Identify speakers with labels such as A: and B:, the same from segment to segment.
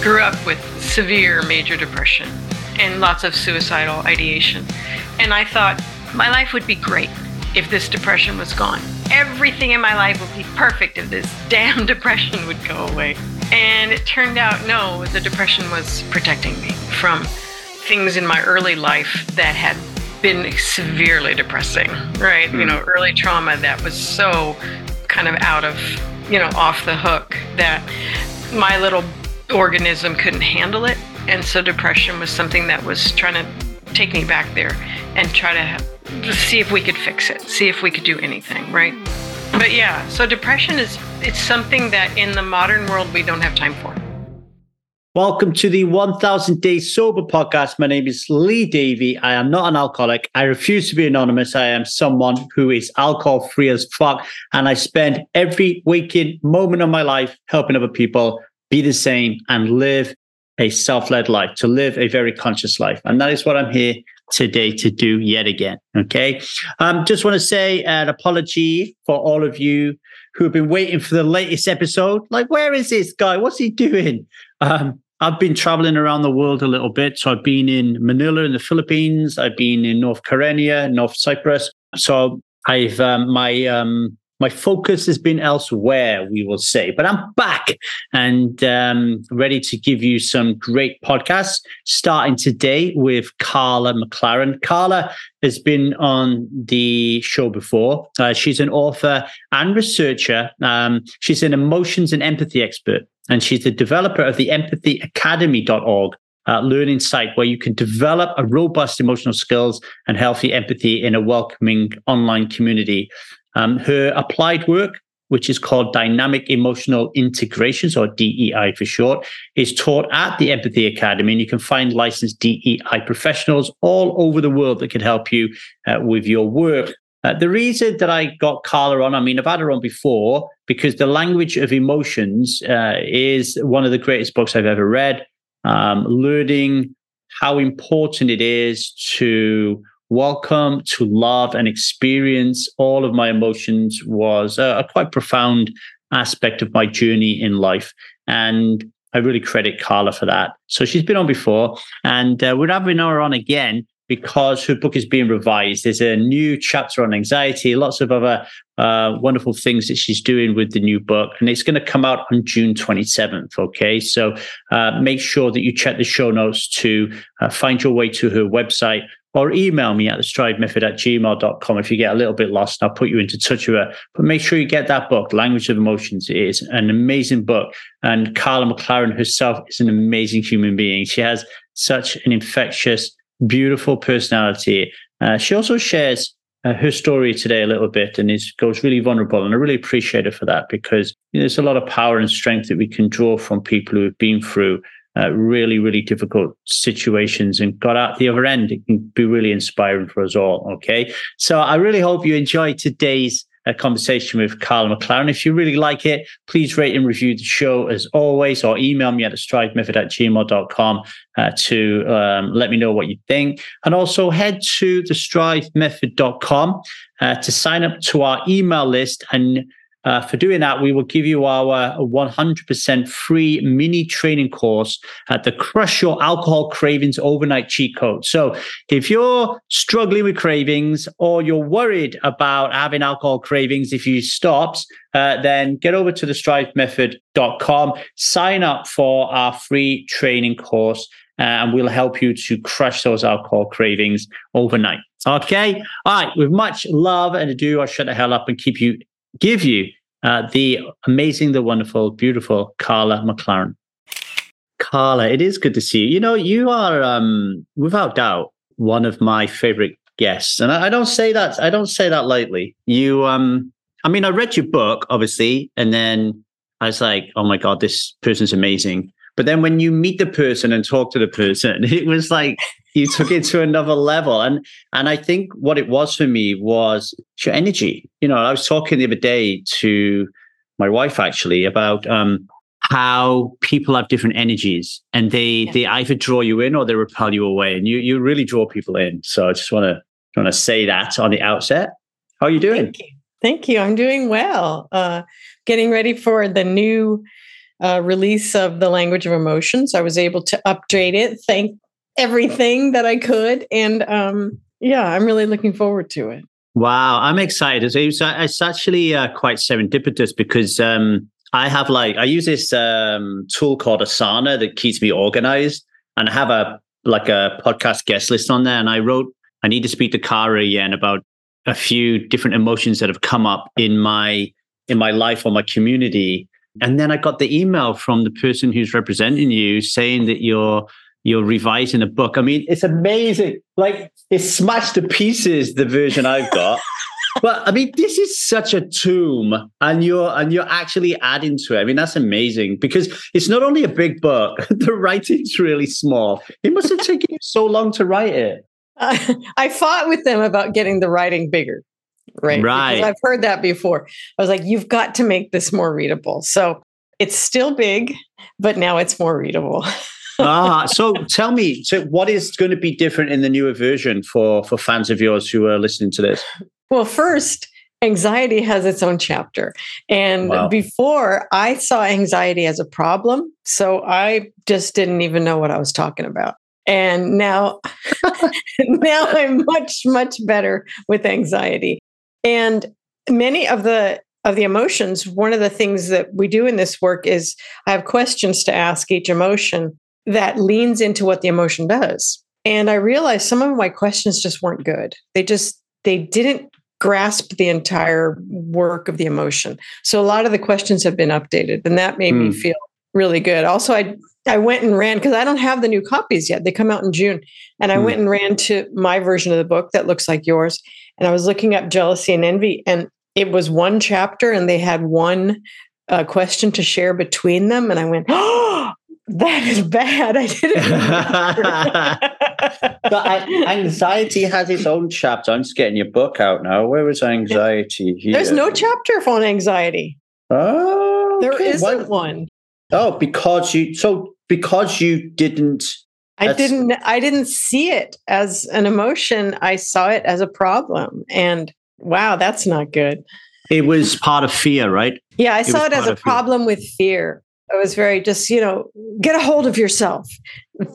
A: grew up with severe major depression and lots of suicidal ideation. And I thought my life would be great if this depression was gone. Everything in my life would be perfect if this damn depression would go away. And it turned out no, the depression was protecting me from things in my early life that had been severely depressing, right? Mm. You know, early trauma that was so kind of out of, you know, off the hook that my little organism couldn't handle it. And so depression was something that was trying to take me back there and try to see if we could fix it, see if we could do anything, right? But yeah, so depression is it's something that in the modern world we don't have time for.
B: Welcome to the 1000 Days Sober podcast. My name is Lee Davey. I am not an alcoholic. I refuse to be anonymous. I am someone who is alcohol free as fuck. And I spend every waking moment of my life helping other people be the same and live a self led life, to live a very conscious life. And that is what I'm here today to do yet again. Okay. Um, just want to say an apology for all of you who have been waiting for the latest episode. Like, where is this guy? What's he doing? Um, I've been traveling around the world a little bit. So I've been in Manila in the Philippines. I've been in North Kyrenia, North Cyprus. So I've um, my um, my focus has been elsewhere, we will say. But I'm back and um, ready to give you some great podcasts, starting today with Karla McLaren. Karla has been on the show before. Uh, she's an author and researcher. Um, she's an emotions and empathy expert, and she's the developer of the empathyacademy.org. Uh, learning site where you can develop a robust emotional skills and healthy empathy in a welcoming online community. Um, her applied work, which is called Dynamic Emotional Integrations, or DEI for short, is taught at the Empathy Academy. And you can find licensed DEI professionals all over the world that can help you uh, with your work. Uh, the reason that I got Karla on, I mean, I've had her on before because The Language of Emotions uh, is one of the greatest books I've ever read. Um, learning how important it is to welcome to love and experience all of my emotions was a, a quite profound aspect of my journey in life. And I really credit Karla for that. So she's been on before, and uh, we're having her on again because her book is being revised. There's a new chapter on anxiety, lots of other uh, wonderful things that she's doing with the new book, and it's going to come out on June 27th. Okay, so uh, make sure that you check the show notes to uh, find your way to her website or email me at the strive method at gmail.com if you get a little bit lost. and I'll put you into touch with her. But make sure you get that book, Language of Emotions. It is an amazing book. And Karla McLaren herself is an amazing human being. She has such an infectious, beautiful personality. Uh, she also shares uh, her story today a little bit and is goes really vulnerable. And I really appreciate her for that because you know, there's a lot of power and strength that we can draw from people who have been through uh, really, really difficult situations and got out the other end. It can be really inspiring for us all. Okay. So I really hope you enjoyed today's uh, conversation with Karla McLaren. If you really like it, please rate and review the show as always, or email me at the strive method at gmail.com uh, to um, let me know what you think. And also head to the strivemethod.com uh, to sign up to our email list and uh, for doing that, we will give you our 100% free mini training course at the Crush Your Alcohol Cravings Overnight Cheat Code. So, if you're struggling with cravings or you're worried about having alcohol cravings if you stops, uh, then get over to the strivemethod.com, sign up for our free training course, uh, and we'll help you to crush those alcohol cravings overnight. Okay. All right. With much love and ado, I'll shut the hell up and keep you give you uh, the amazing, the wonderful, beautiful Karla McLaren. Karla, it is good to see you. You know, you are um, without doubt one of my favorite guests, and I, I don't say that I don't say that lightly. You, um, I mean, I read your book, obviously, and then I was like, oh my god, this person's amazing. But then when you meet the person and talk to the person, it was like you took it to another level. And and I think what it was for me was your energy. You know, I was talking the other day to my wife actually about um, how people have different energies and they yeah. they either draw you in or they repel you away. And you you really draw people in. So I just want to want to say that on the outset. How are you doing?
A: Thank you. Thank you. I'm doing well. Uh, getting ready for the new
C: uh, release of the language of emotions. I was able to update it, thank everything that I could, and um, yeah, I'm really looking forward to it.
B: Wow, I'm excited. It's, it's actually uh, quite serendipitous because um, I have like I use this um, tool called Asana that keeps me organized, and I have a like a podcast guest list on there. And I wrote I need to speak to Kara again about a few different emotions that have come up in my in my life or my community. And then I got the email from the person who's representing you saying that you're you're revising a book. I mean, it's amazing. Like it's smashed to pieces the version I've got. but I mean, this is such a tomb, and you're and you're actually adding to it. I mean, that's amazing because it's not only a big book; the writing's really small. It must have taken you so long to write it.
C: Uh, I fought with them about getting the writing bigger, right?
B: Right.
C: Because I've heard that before. I was like, "You've got to make this more readable." So it's still big, but now it's more readable.
B: ah, so tell me, so what is going to be different in the newer version for for fans of yours who are listening to this?
C: Well, first, anxiety has its own chapter. And wow. before, I saw anxiety as a problem. So I just didn't even know what I was talking about. And now, now I'm much, much better with anxiety. And many of the of the emotions, one of the things that we do in this work is I have questions to ask each emotion that leans into what the emotion does. And I realized some of my questions just weren't good. They just they didn't grasp the entire work of the emotion. So a lot of the questions have been updated, and that made mm. me hmm. feel really good. Also, I I went and ran because I don't have the new copies yet. They come out in June, and I mm. went and ran to my version of the book that looks like yours, and I was looking up jealousy and envy, and it was one chapter, and they had one uh, question to share between them, and I went, oh. That is bad. I didn't.
B: but anxiety has its own chapter. I'm just getting your book out now. Where is anxiety?
C: Here? There's no chapter for anxiety.
B: Oh,
C: okay. there isn't one.
B: Oh, because you so because you didn't.
C: I didn't. I didn't see it as an emotion. I saw it as a problem, and wow, that's not good.
B: It was part of fear, right?
C: Yeah, I it saw it as a problem with fear. It was very just, you know, get a hold of yourself.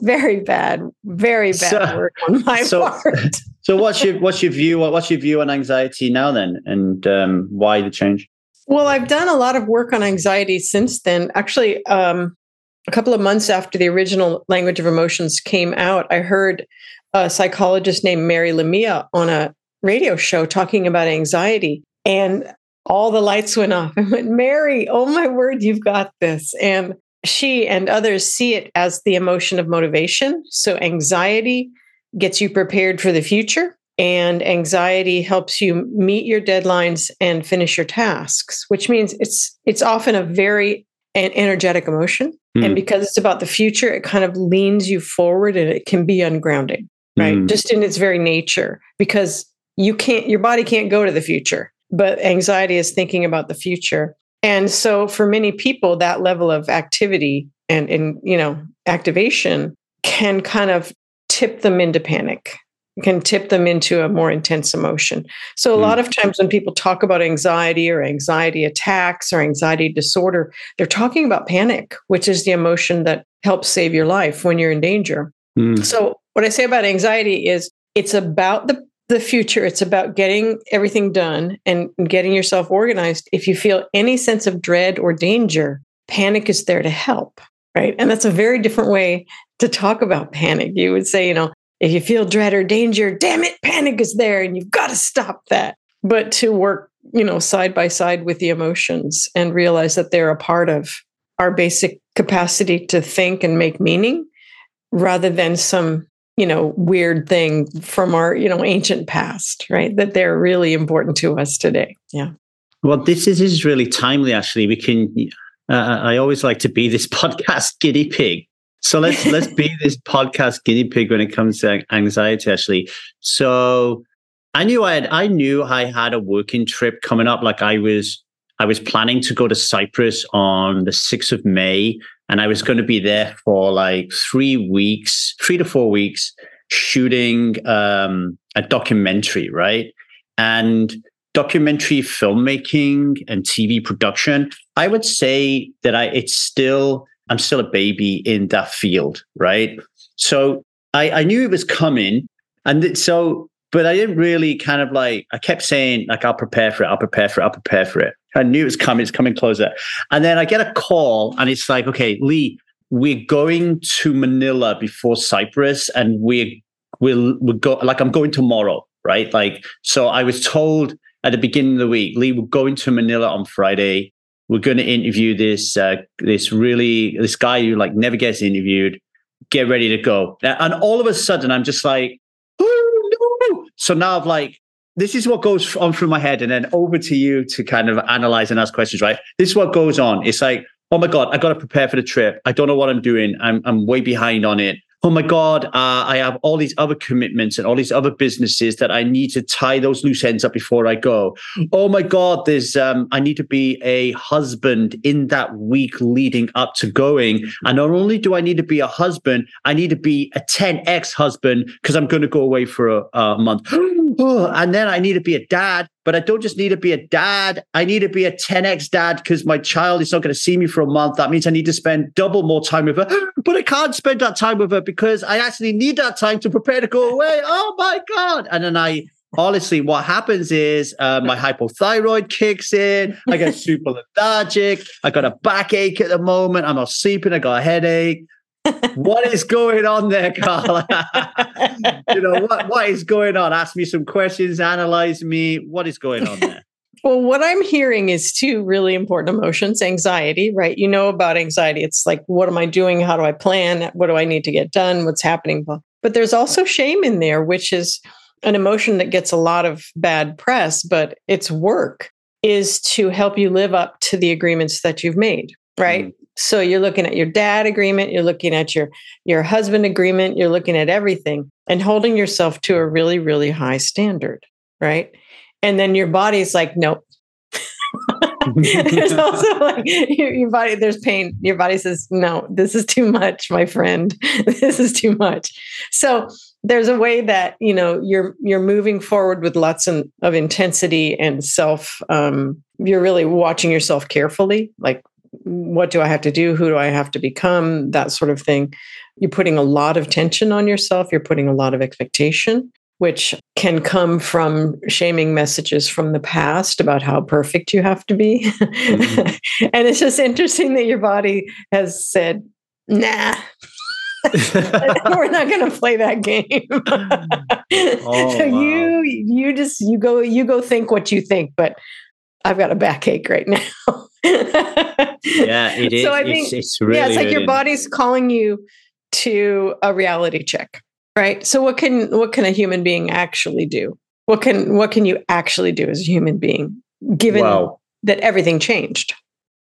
C: Very bad, very bad so, work on my so, part.
B: so what's your what's your view what's your view on anxiety now then and um, why the change?
C: Well, I've done a lot of work on anxiety since then. Actually, um, a couple of months after the original Language of Emotions came out, I heard a psychologist named Mary Lamia on a radio show talking about anxiety. And all the lights went off. I went, Mary, oh my word, you've got this. And she and others see it as the emotion of motivation. So anxiety gets you prepared for the future, and anxiety helps you meet your deadlines and finish your tasks, which means it's it's often a very energetic emotion. Mm. And because it's about the future, it kind of leans you forward and it can be ungrounding, right? Mm. Just in its very nature, because you can't, your body can't go to the future but anxiety is thinking about the future. And so for many people, that level of activity and, and you know, activation can kind of tip them into panic can tip them into a more intense emotion. So, a lot of times when people talk about anxiety or anxiety attacks or anxiety disorder, they're talking about panic, which is the emotion that helps save your life when you're in danger. Mm. So, what I say about anxiety is it's about the the future. It's about getting everything done and getting yourself organized. If you feel any sense of dread or danger, panic is there to help, right? And that's a very different way to talk about panic. You would say, you know, if you feel dread or danger, damn it, panic is there and you've got to stop that. But to work, you know, side by side with the emotions and realize that they're a part of our basic capacity to think and make meaning rather than some you know weird thing from our you know ancient past right that they're really important to us today. Yeah.
B: Well this is, this is really timely actually we can uh, i always like to be this podcast guinea pig so let's let's be this podcast guinea pig when it comes to anxiety actually. So i knew i had i knew i had a working trip coming up. Like i was i was planning to go to cyprus on the 6th of may and I was going to be there for like three weeks, three to four weeks, shooting um, a documentary, right? And documentary filmmaking and TV production, I would say that I it's still I'm still a baby in that field, right? So I, I knew it was coming, and so but I didn't really kind of like I kept saying like I'll prepare for it, I'll prepare for it, I'll prepare for it. I knew it was coming, it's coming closer, and then I get a call, and it's like, okay, Lee, we're going to Manila before Cyprus, and we're we'll we'll go like I'm going tomorrow, right? Like so, I was told at the beginning of the week, Lee, we're going to Manila on Friday. We're going to interview this uh, this really this guy who like never gets interviewed. Get ready to go. And all of a sudden, I'm just like, oh no! So now I've like, this is what goes on through my head, and then over to you to kind of analyze and ask questions. Right? This is what goes on. It's like, oh my god, I got to prepare for the trip. I don't know what I'm doing. I'm I'm way behind on it oh my God, uh, I have all these other commitments and all these other businesses that I need to tie those loose ends up before I go. Oh my God, there's um, I need to be a husband in that week leading up to going. And not only do I need to be a husband, I need to be a 10x husband because I'm going to go away for a, a month. and then I need to be a dad but I don't just need to be a dad. I need to be a 10x dad because my child is not going to see me for a month. That means I need to spend double more time with her. But I can't spend that time with her because I actually need that time to prepare to go away. Oh my God. And then I honestly, what happens is uh, my hypothyroid kicks in. I get super lethargic. I got a backache at the moment. I'm not sleeping. I got a headache what is going on there, Karla? you know, what, what is going on? Ask me some questions, analyze me. What is going on there?
C: Well, what I'm hearing is two really important emotions anxiety, right? You know about anxiety. It's like, what am I doing? How do I plan? What do I need to get done? What's happening? But there's also shame in there, which is an emotion that gets a lot of bad press, but its work is to help you live up to the agreements that you've made, right? Mm. So you're looking at your dad agreement, you're looking at your your husband agreement, you're looking at everything and holding yourself to a really really high standard, right? And then your body's like, nope. there's also like your, your, body there's pain your body says no this is too much my friend this is too much so there's a way that you know you're you're moving forward with lots of, of intensity and self um, you're really watching yourself carefully like what do I have to do? Who do I have to become? That sort of thing. You're putting a lot of tension on yourself. You're putting a lot of expectation, which can come from shaming messages from the past about how perfect you have to be. Mm-hmm. and it's just interesting that your body has said, nah. we're not going to play that game. oh, so wow. you you just you go you go think what you think, but I've got a backache right now
B: yeah, it is. So I think, it's, it's really,
C: yeah, it's like your body's calling you to a reality check, right? So what can what can a human being actually do? What can what can you actually do as a human being, given well, that everything changed?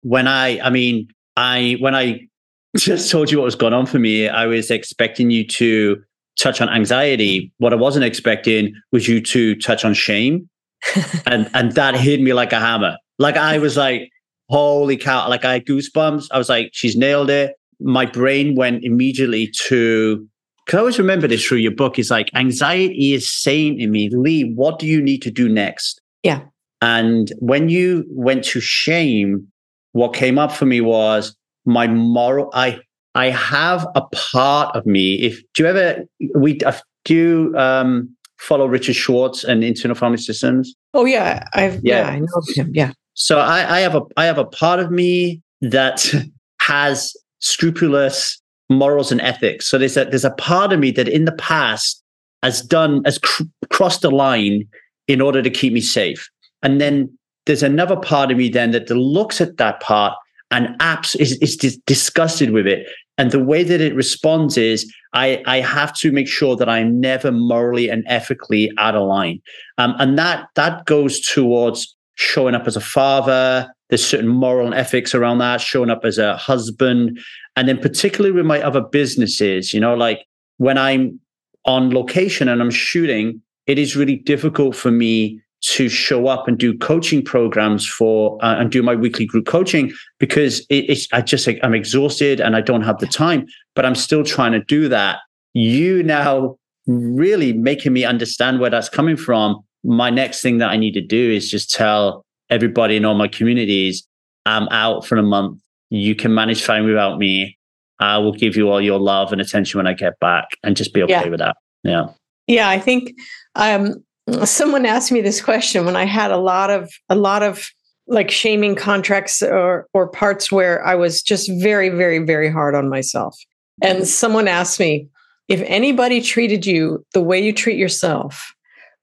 B: When I, I mean, I when I just told you what was going on for me, I was expecting you to touch on anxiety. What I wasn't expecting was you to touch on shame. and and that hit me like a hammer. Like I was like, holy cow, like I had goosebumps. I was like, she's nailed it. My brain went immediately to, because I always remember this through your book, is like anxiety is saying to me, Lee, what do you need to do next?
C: Yeah.
B: And when you went to shame, what came up for me was my moral. I I have a part of me. If do you ever we uh, do you um, follow Richard Schwartz and internal family systems?
C: Oh yeah, I've yeah, yeah I know him. Yeah.
B: So I, I have a I have a part of me that has scrupulous morals and ethics. So there's a there's a part of me that in the past has done has cr- crossed the line in order to keep me safe, and then there's another part of me then that looks at that part and apps is, is dis- disgusted with it. And the way that it responds is I, I have to make sure that I'm never morally and ethically out of line. Um, and that that goes towards showing up as a father. There's certain moral and ethics around that, showing up as a husband. And then, particularly with my other businesses, you know, like when I'm on location and I'm shooting, it is really difficult for me to show up and do coaching programs for uh, and do my weekly group coaching because it, it's I just I'm exhausted and I don't have the time, but I'm still trying to do that. You now really making me understand where that's coming from my next thing that I need to do is just tell everybody in all my communities, I'm out for a month. You can manage fine without me. I will give you all your love and attention when I get back and just be okay yeah. with that. Yeah.
C: Yeah. I think um, someone asked me this question when I had a lot of, a lot of like shaming contracts or, or parts where I was just very, very, very hard on myself. And someone asked me, if anybody treated you the way you treat yourself,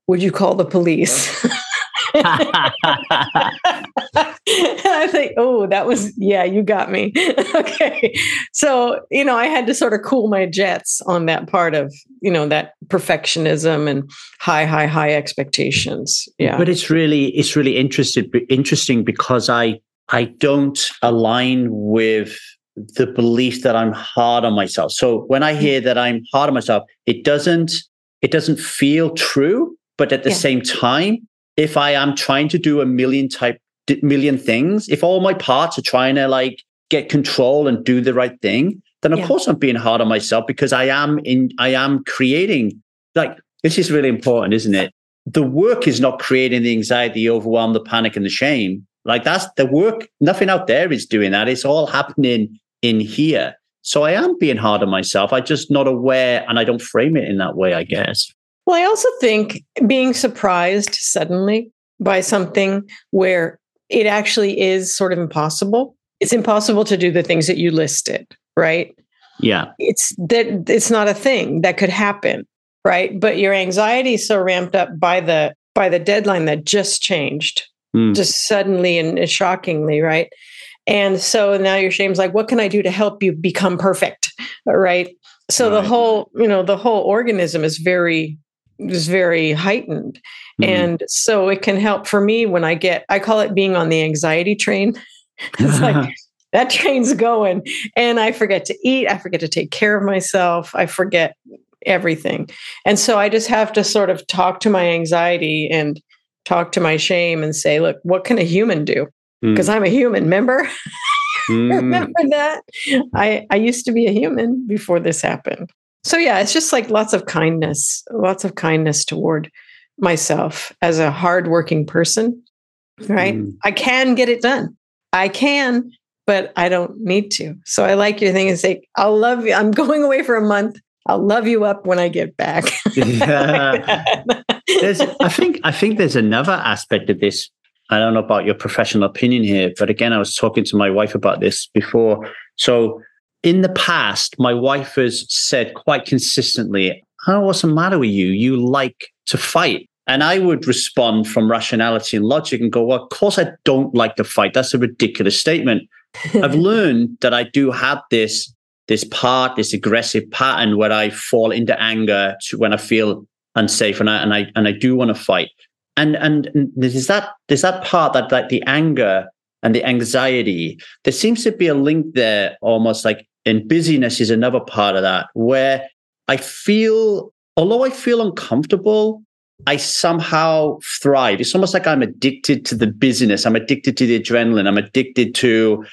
C: would you call the police? I think, oh, that was, yeah, you got me. okay. So, you know, I had to sort of cool my jets on that part of, you know, that perfectionism and high, high, high expectations. Yeah.
B: But it's really, it's really interested, interesting because I, I don't align with the belief that I'm hard on myself. So when I mm. hear that I'm hard on myself, it doesn't, it doesn't feel true. But at the yeah. same time, if I am trying to do a million type million things, if all my parts are trying to like get control and do the right thing, then of yeah. course I'm being hard on myself because I am in I am creating like this is really important, isn't it? The work is not creating the anxiety, the overwhelm, the panic, and the shame. Like that's the work, nothing out there is doing that. It's all happening in here. So I am being hard on myself. I'm just not aware and I don't frame it in that way, I guess.
C: Well, I also think being surprised suddenly by something where it actually is sort of impossible. It's impossible to do the things that you listed, right?
B: Yeah.
C: It's that it's not a thing that could happen, right? But your anxiety is so ramped up by the by the deadline that just changed, mm. just suddenly and shockingly, right? And so now your shame's like, what can I do to help you become perfect? Right. So right. the whole, you know, the whole organism is very is very heightened. Mm-hmm. And so it can help for me when I get, I call it being on the anxiety train. it's like that train's going and I forget to eat. I forget to take care of myself. I forget everything. And so I just have to sort of talk to my anxiety and talk to my shame and say, look, what can a human do? Because mm. I'm a human, remember? mm. remember that? I, I used to be a human before this happened. So yeah, it's just like lots of kindness, lots of kindness toward myself as a hardworking person. Right. Mm. I can get it done. I can, but I don't need to. So I like your thing and say, I'll love you. I'm going away for a month. I'll love you up when I get back.
B: yeah. I think I think there's another aspect of this. I don't know about your professional opinion here, but again, I was talking to my wife about this before. So in the past, my wife has said quite consistently, Oh, what's the matter with you? You like to fight. And I would respond from rationality and logic and go, Well, of course I don't like to fight. That's a ridiculous statement. I've learned that I do have this this part, this aggressive pattern where I fall into anger when I feel unsafe and I and I and I do want to fight. And and, and there's that there's that part that like the anger and the anxiety. There seems to be a link there, almost like and busyness is another part of that where I feel, although I feel uncomfortable, I somehow thrive. It's almost like I'm addicted to the busyness. I'm addicted to the adrenaline. I'm addicted to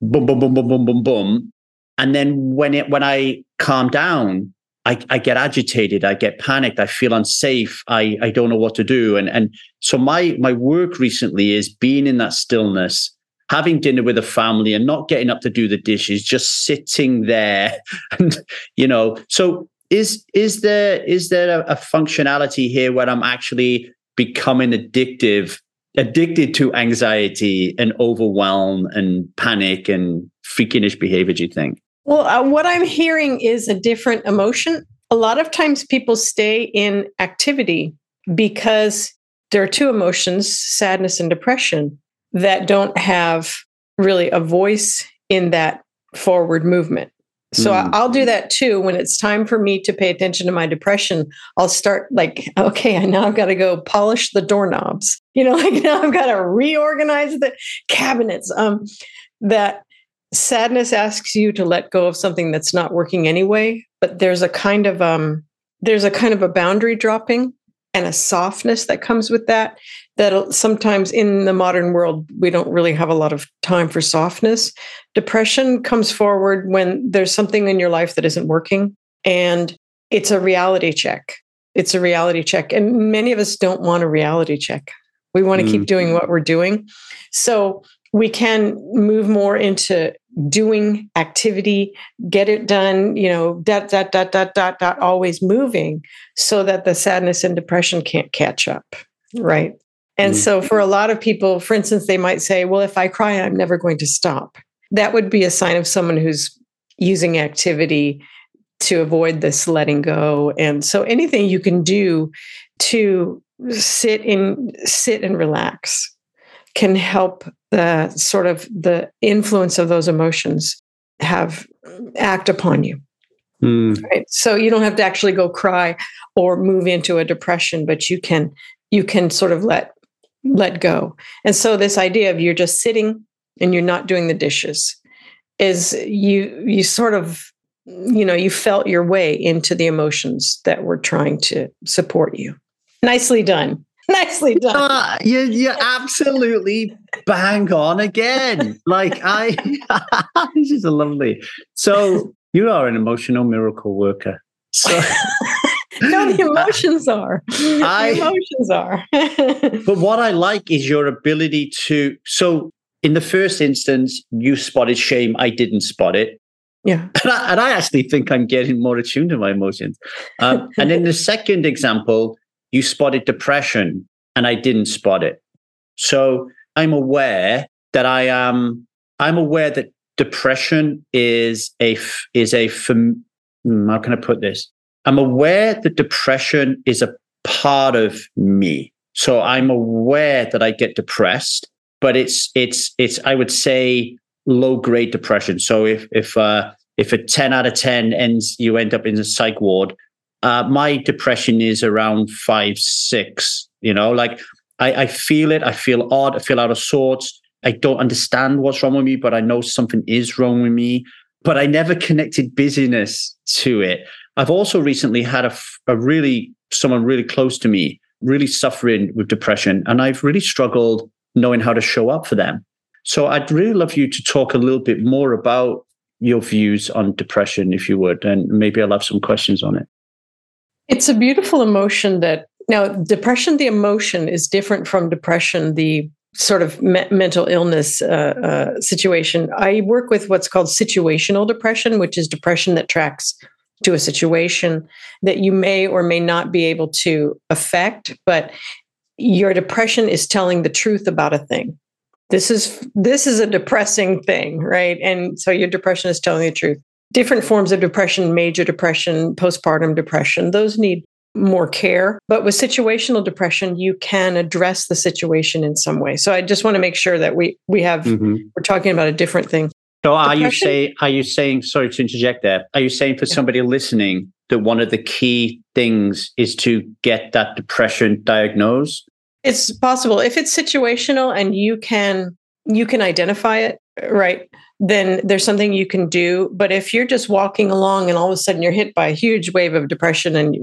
B: boom, boom, boom, boom, boom, boom, boom. And then when it when I calm down, I, I get agitated, I get panicked, I feel unsafe, I, I don't know what to do. And and so my my work recently is being in that stillness having dinner with a family and not getting up to do the dishes, just sitting there. And, you know, so is is there is there a, a functionality here where I'm actually becoming addictive, addicted to anxiety and overwhelm and panic and freakish behavior, do you think?
C: Well, uh, what I'm hearing is a different emotion. A lot of times people stay in activity because there are two emotions, sadness and depression that don't have really a voice in that forward movement. So mm. I'll do that too. When it's time for me to pay attention to my depression, I'll start like, okay, I now I've got to go polish the doorknobs. You know, like now I've got to reorganize the cabinets. Um, that sadness asks you to let go of something that's not working anyway. But there's a kind of um, there's a kind of a boundary dropping and a softness that comes with that that sometimes in the modern world we don't really have a lot of time for softness depression comes forward when there's something in your life that isn't working and it's a reality check it's a reality check. And many of us don't want a reality check. We want to mm. keep doing what we're doing. So we can move more into doing activity, get it done, you know, dot, dot, dot, dot, dot, dot, always moving so that the sadness and depression can't catch up. Right. And mm. so for a lot of people, for instance, they might say, well, if I cry, I'm never going to stop. That would be a sign of someone who's using activity to avoid this letting go. And so anything you can do to sit in sit and relax can help the sort of the influence of those emotions have act upon you. Mm. Right. So you don't have to actually go cry or move into a depression, but you can you can sort of let let go. And so this idea of you're just sitting and you're not doing the dishes is you you sort of you know you felt your way into the emotions that were trying to support you. Nicely done. Nicely done. Uh,
B: you, you're absolutely bang on again. Like i this is a lovely so you are an emotional miracle worker. So
C: no the emotions are I, the emotions are
B: but what i like is your ability to so in the first instance you spotted shame i didn't spot it
C: yeah.
B: And I, and I, actually think I'm getting more attuned to my emotions. Um, and in the second example, you spotted depression and I didn't spot it. So I'm aware that I am, I'm aware that depression is a, is a, hmm, how can I put this? I'm aware that depression is a part of me. So I'm aware that I get depressed, but it's, it's, it's, I would say low grade depression. So if if uh, if a ten out of ten ends, you end up in a psych ward. Uh, my depression is around five six. You know, like I, I feel it. I feel odd. I feel out of sorts. I don't understand what's wrong with me, but I know something is wrong with me. But I never connected busyness to it. I've also recently had a, a really someone really close to me really suffering with depression, and I've really struggled knowing how to show up for them. So I'd really love you to talk a little bit more about your views on depression, if you would, and maybe I'll have some questions on it.
C: It's a beautiful emotion that now depression, the emotion is different from depression, the sort of me- mental illness uh, uh, situation. I work with what's called situational depression, which is depression that tracks to a situation that you may or may not be able to affect, but your depression is telling the truth about a thing. This is this is a depressing thing right? And so your depression is telling the truth. Different forms of depression major depression postpartum depression those need more care. But with situational depression you can address the situation in some way. So i just want to make sure that we we have mm-hmm. we're talking about a different thing
B: so are depression? you saying are you saying sorry to interject there are you saying for yeah. somebody listening that one of the key things is to get that depression diagnosed
C: it's possible if it's situational and you can you can identify it, right? Then there's something you can do. But if you're just walking along and all of a sudden you're hit by a huge wave of depression and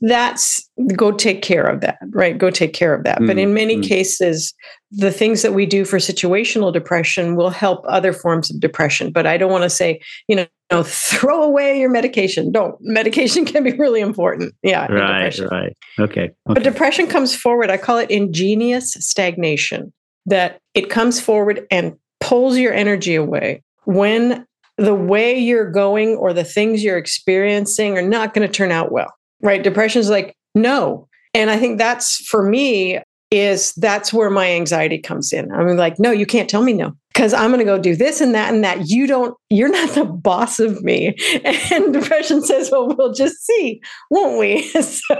C: that's go take care of that, right? Go take care of that. Mm, but in many mm. cases, the things that we do for situational depression will help other forms of depression. But I don't want to say, you know, know, throw away your medication. Don't. Medication can be really important. Yeah.
B: Right. Right. Okay. okay.
C: But depression comes forward. I call it ingenious stagnation, that it comes forward and pulls your energy away when the way you're going or the things you're experiencing are not going to turn out well. Right. Depression is like, no. And I think that's for me, is that's where my anxiety comes in. I'm like, no, you can't tell me no because I'm going to go do this and that and that. You don't, you're not the boss of me. And depression says, well, we'll just see, won't we? so,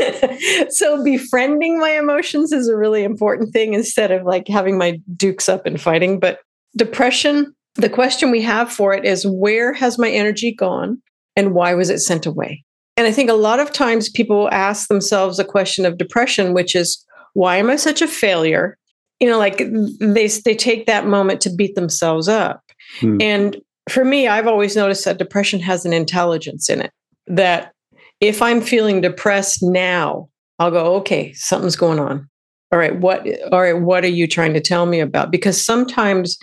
C: so befriending my emotions is a really important thing instead of like having my dukes up and fighting. But depression, the question we have for it is where has my energy gone and why was it sent away? And I think a lot of times people ask themselves a question of depression, which is, why am I such a failure? you know like they they take that moment to beat themselves up hmm. and for me i've always noticed that depression has an intelligence in it that if i'm feeling depressed now i'll go okay something's going on all right what all right what are you trying to tell me about because sometimes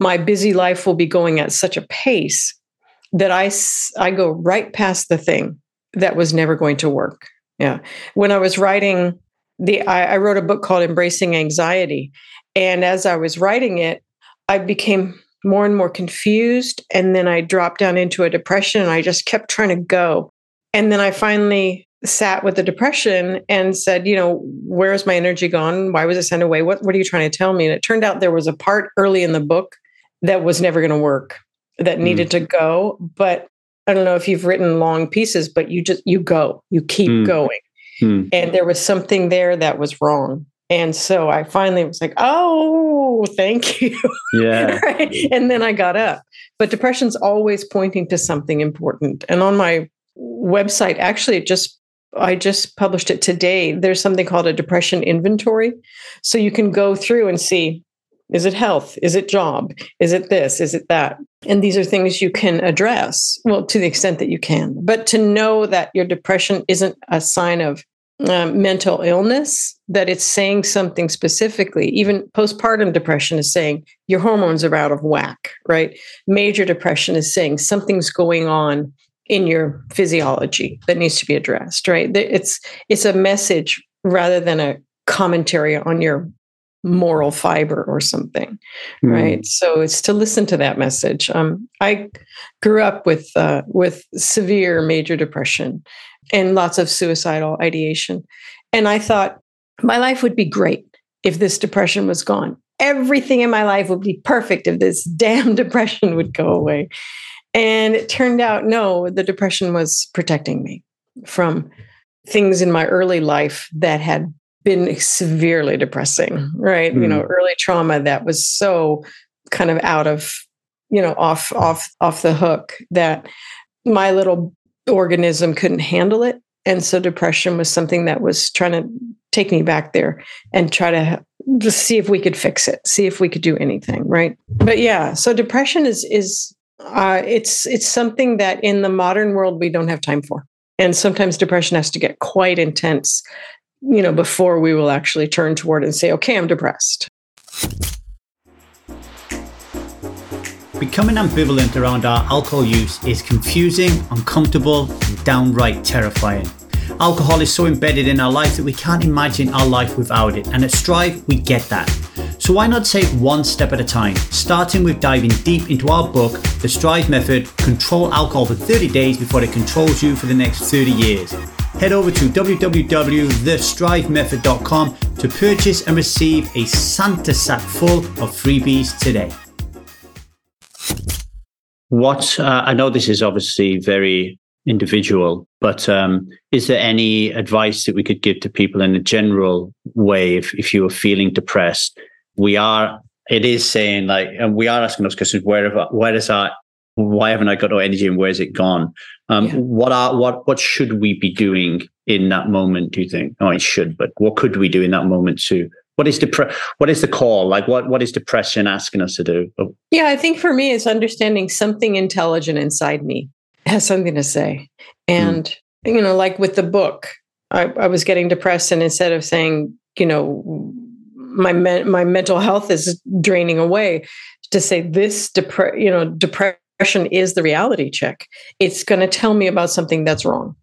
C: my busy life will be going at such a pace that i i go right past the thing that was never going to work Yeah. When I was writing the, I, I wrote a book called Embracing Anxiety. And as I was writing it, I became more and more confused. And then I dropped down into a depression and I just kept trying to go. And then I finally sat with the depression and said, you know, where's my energy gone? Why was it sent away? What, what are you trying to tell me? And it turned out there was a part early in the book that was never going to work, that hmm. needed mm. to go. But I don't know if you've written long pieces, but you just, you go, you keep mm. going. Mm. And there was something there that was wrong. And so I finally was like, oh, thank you.
B: Yeah.
C: right? And then I got up. But depression's always pointing to something important. And on my website, actually, it just I just published it today. There's something called a depression inventory. So you can go through and see is it health? Is it job? Is it this? Is it that? And these are things you can address, well, to the extent that you can. But to know that your depression isn't a sign of um, mental illness, that it's saying something specifically. Even postpartum depression is saying your hormones are out of whack, right? Major depression is saying something's going on in your physiology that needs to be addressed, right? It's it's a message rather than a commentary on your moral fiber or something mm. right? So it's to listen to that message. Um, i grew up with uh, with severe major depression and lots of suicidal ideation. And i thought my life would be great if this depression was gone. Everything in my life would be perfect if this damn depression would go away. And it turned out no the depression was protecting me from things in my early life that had been severely depressing, right? Mm. You know, hmm. early trauma that was so kind of out of, you know, off off off the hook that my little organism couldn't handle it. And so depression was something that was trying to take me back there and try to just see if we could fix it, see if we could do anything, right? But yeah, so depression is is uh, it's it's something that in the modern world we don't have time for. And sometimes depression has to get quite intense you know, before we will actually turn toward and say, okay, I'm depressed.
B: Becoming ambivalent around our alcohol use is confusing, uncomfortable, and downright terrifying. Alcohol is so embedded in our life that we can't imagine our life without it, and at Strive, we get that. So why not take one step at a time, starting with diving deep into our book, The Strive Method Control Alcohol for 30 Days Before It Controls You for the Next 30 Years. Head over to www.thestrivemethod.com to purchase and receive a Santa sack full of freebies today. What uh, I know this is obviously very individual, but um, is there any advice that we could give to people in a general way if, if you are feeling depressed? we are it is saying like and we are asking those questions where where is our why haven't I got no energy and where's it gone? Um, yeah. What are what what should we be doing in that moment? Do you think? Oh, I should, but what could we do in that moment too? What is depre- What is the call? Like what what is depression asking us to do? Oh.
C: Yeah, I think for me, it's understanding something intelligent inside me has something to say, and mm. you know, like with the book, I, I was getting depressed, and instead of saying, you know, my me- my mental health is draining away to say this depre- you know depression is the reality check. It's going to tell me about something that's wrong.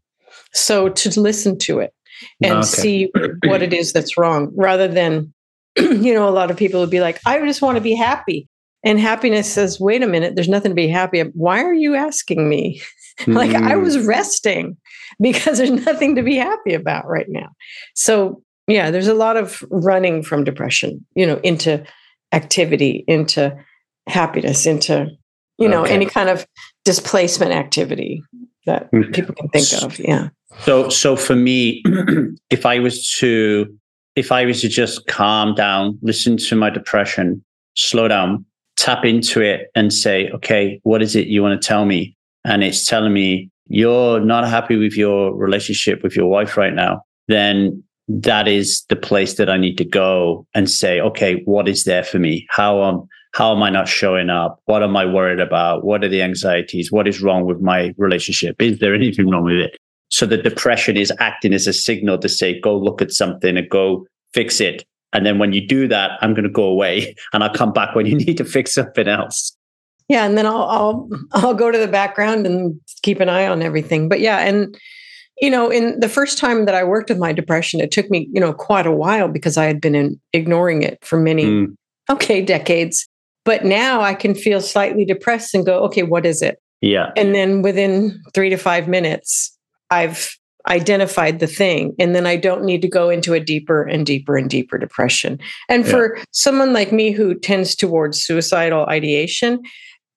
C: So to listen to it and okay. see what it is that's wrong rather than you know a lot of people would be like i just want to be happy. And happiness says wait a minute there's nothing to be happy why are you asking me? Like i was mm. resting because there's nothing to be happy about right now. So yeah there's a lot of running from depression you know into activity into happiness into you know okay. any kind of displacement activity that hmm. people can think of yeah
B: so so for me if i was to if i was to just calm down listen to my depression slow down tap into it and say okay what is it you want to tell me and it's telling me you're not happy with your relationship with your wife right now then that is the place that I need to go and say, okay, what is there for me? How am how am I not showing up? What am I worried about? What are the anxieties? What is wrong with my relationship? Is there anything wrong with it? So the depression is acting as a signal to say, go look at something and go fix it. And then when you do that, I'm going to go away and I'll come back when you need to fix something else.
C: Yeah, and then I'll I'll I'll go to the background and keep an eye on everything. But yeah, and you know, in the first time that I worked with my depression, it took me, you know, quite a while because I had been in, ignoring it for many, mm. okay, decades. But now I can feel slightly depressed and go, okay, what is it?
B: Yeah.
C: And then within three to five minutes, I've identified the thing. And then I don't need to go into a deeper and deeper and deeper depression. And yeah. for someone like me who tends towards suicidal ideation,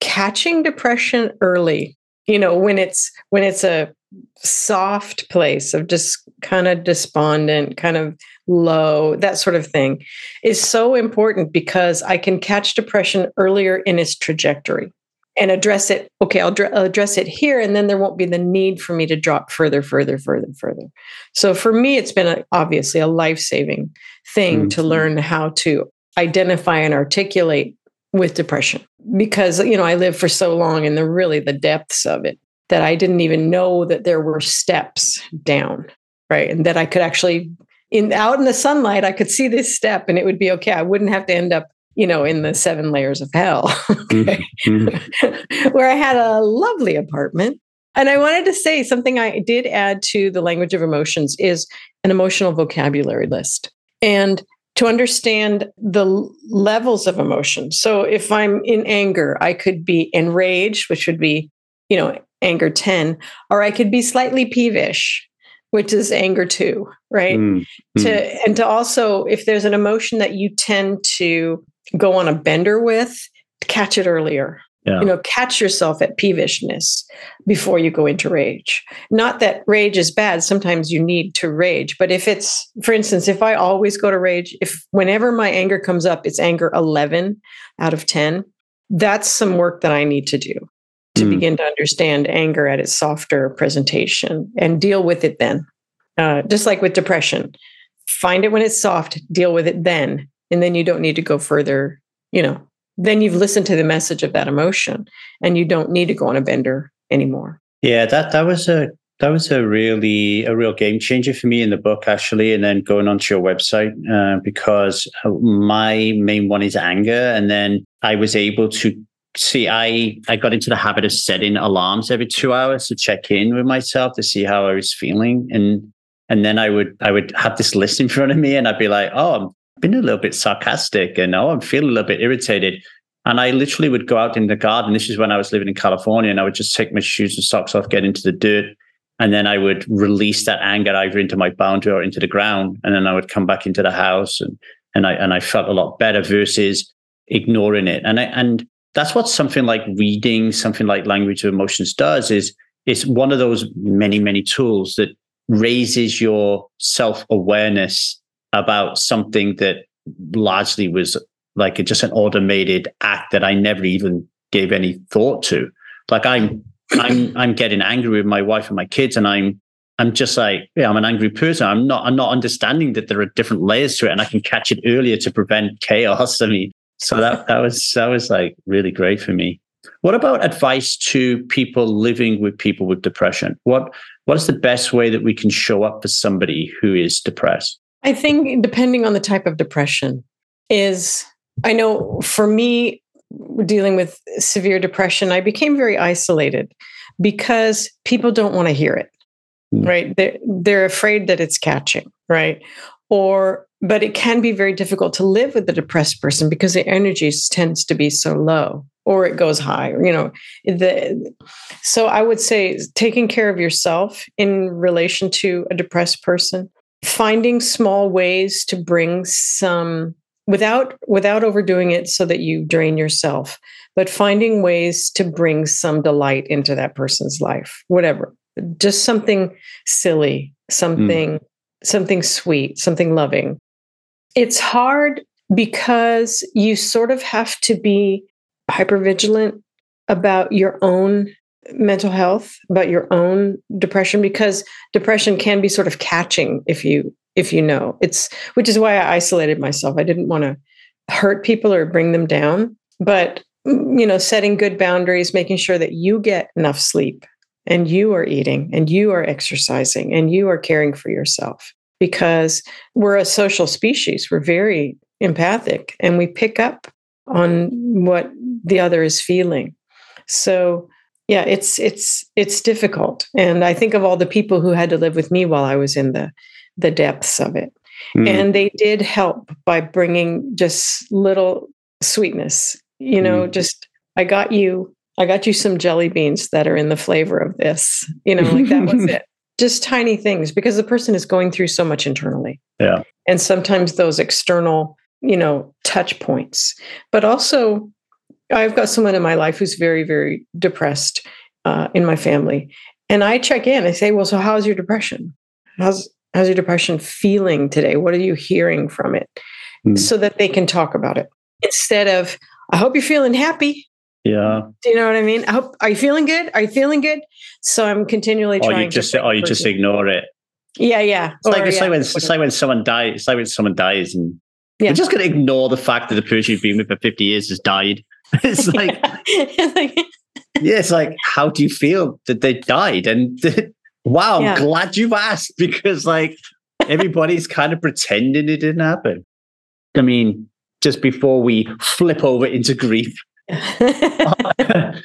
C: catching depression early, you know, when it's when it's a soft place of just kind of despondent, kind of low, that sort of thing is so important because I can catch depression earlier in its trajectory and address it. Okay, I'll, dr- I'll, address it here, and then there won't be the need for me to drop further, further, further, further. So for me, it's been a, obviously a life saving thing mm-hmm. to learn how to identify and articulate with depression because you know I lived for so long in the really the depths of it that I didn't even know that there were steps down, right, and that I could actually in out in the sunlight I could see this step and it would be okay. I wouldn't have to end up you know, in the seven layers of hell, mm-hmm. where I had a lovely apartment. And I wanted to say something I did add to the language of emotions is an emotional vocabulary list. And to understand the levels of emotion. So if I'm in anger, I could be enraged, which would be, you know, anger 10, or I could be slightly peevish, which is anger 2, right? Mm, to mm. and to also if there's an emotion that you tend to go on a bender with, catch it earlier. Yeah. You know, catch yourself at peevishness before you go into rage. Not that rage is bad. Sometimes you need to rage. But if it's, for instance, if I always go to rage, if whenever my anger comes up, it's anger 11 out of 10, that's some work that I need to do to mm. begin to understand anger at its softer presentation and deal with it then. Uh, just like with depression, find it when it's soft, deal with it then and then you don't need to go further you know then you've listened to the message of that emotion and you don't need to go on a bender anymore
B: yeah that that was a that was a really a real game changer for me in the book actually and then going onto your website uh, because my main one is anger and then i was able to see i i got into the habit of setting alarms every two hours to check in with myself to see how i was feeling and and then i would i would have this list in front of me and i'd be like oh i'm been a little bit sarcastic and oh, I'm feeling a little bit irritated. And I literally would go out in the garden. This is when I was living in California, and I would just take my shoes and socks off, get into the dirt, and then I would release that anger either into my boundary or into the ground. And then I would come back into the house, and and I and I felt a lot better versus ignoring it. And I and that's what something like reading, something like language of emotions does. Is it's one of those many many tools that raises your self awareness about something that largely was like just an automated act that I never even gave any thought to. Like I'm, I'm, I'm getting angry with my wife and my kids, and I'm, I'm just like, yeah, I'm an angry person. I'm not, I'm not understanding that there are different layers to it, and I can catch it earlier to prevent chaos. I mean, so that that was that was like really great for me. What about advice to people living with people with depression? What what is the best way that we can show up for somebody who is depressed?
C: I think depending on the type of depression is I know for me dealing with severe depression I became very isolated because people don't want to hear it. Mm. Right? They're, they're afraid that it's catching, right? Or but it can be very difficult to live with a depressed person because their energy tends to be so low or it goes high you know the so i would say taking care of yourself in relation to a depressed person finding small ways to bring some without without overdoing it so that you drain yourself but finding ways to bring some delight into that person's life whatever just something silly something mm. Something sweet something loving. It's hard because you sort of have to be hyper vigilant about your own mental health about your own depression because depression can be sort of catching if you if you know. It's which is why i isolated myself. I didn't want to hurt people or bring them down but mm, you know setting good boundaries making sure that you get enough sleep and you are eating and you are exercising and you are caring for yourself because we're a social species we're very empathic and we pick up on what the other is feeling so yeah it's it's it's difficult and i think of all the people who had to live with me while i was in the the depths of it mm. and they did help by bringing just little sweetness you know mm. just i got you i got you some jelly beans that are in the flavor of this you know like that was it just tiny things because the person is going through so much internally
B: yeah
C: and sometimes those external you know touch points but also I've got someone in my life who's very, very depressed uh, in my family. And I check in. I say, well, so how's your depression? How's how's your depression feeling today? What are you hearing from it? Mm. So that they can talk about it. Instead of, I hope you're feeling happy.
B: Yeah.
C: Do you know what I mean? I hope are you feeling good? Are you feeling good? So I'm continually
B: or
C: trying
B: you just or you just ignore it.
C: Yeah, yeah.
B: It's, or, like, it's, yeah. like when, it's like when someone dies. It's like when someone dies and yeah. you're just going to ignore the fact that the person you've been with for 50 years has died. It's like, yeah, it's like, how do you feel that they died? And wow, I'm glad you've asked because like everybody's kind of pretending it didn't happen. I mean, just before we flip over into grief.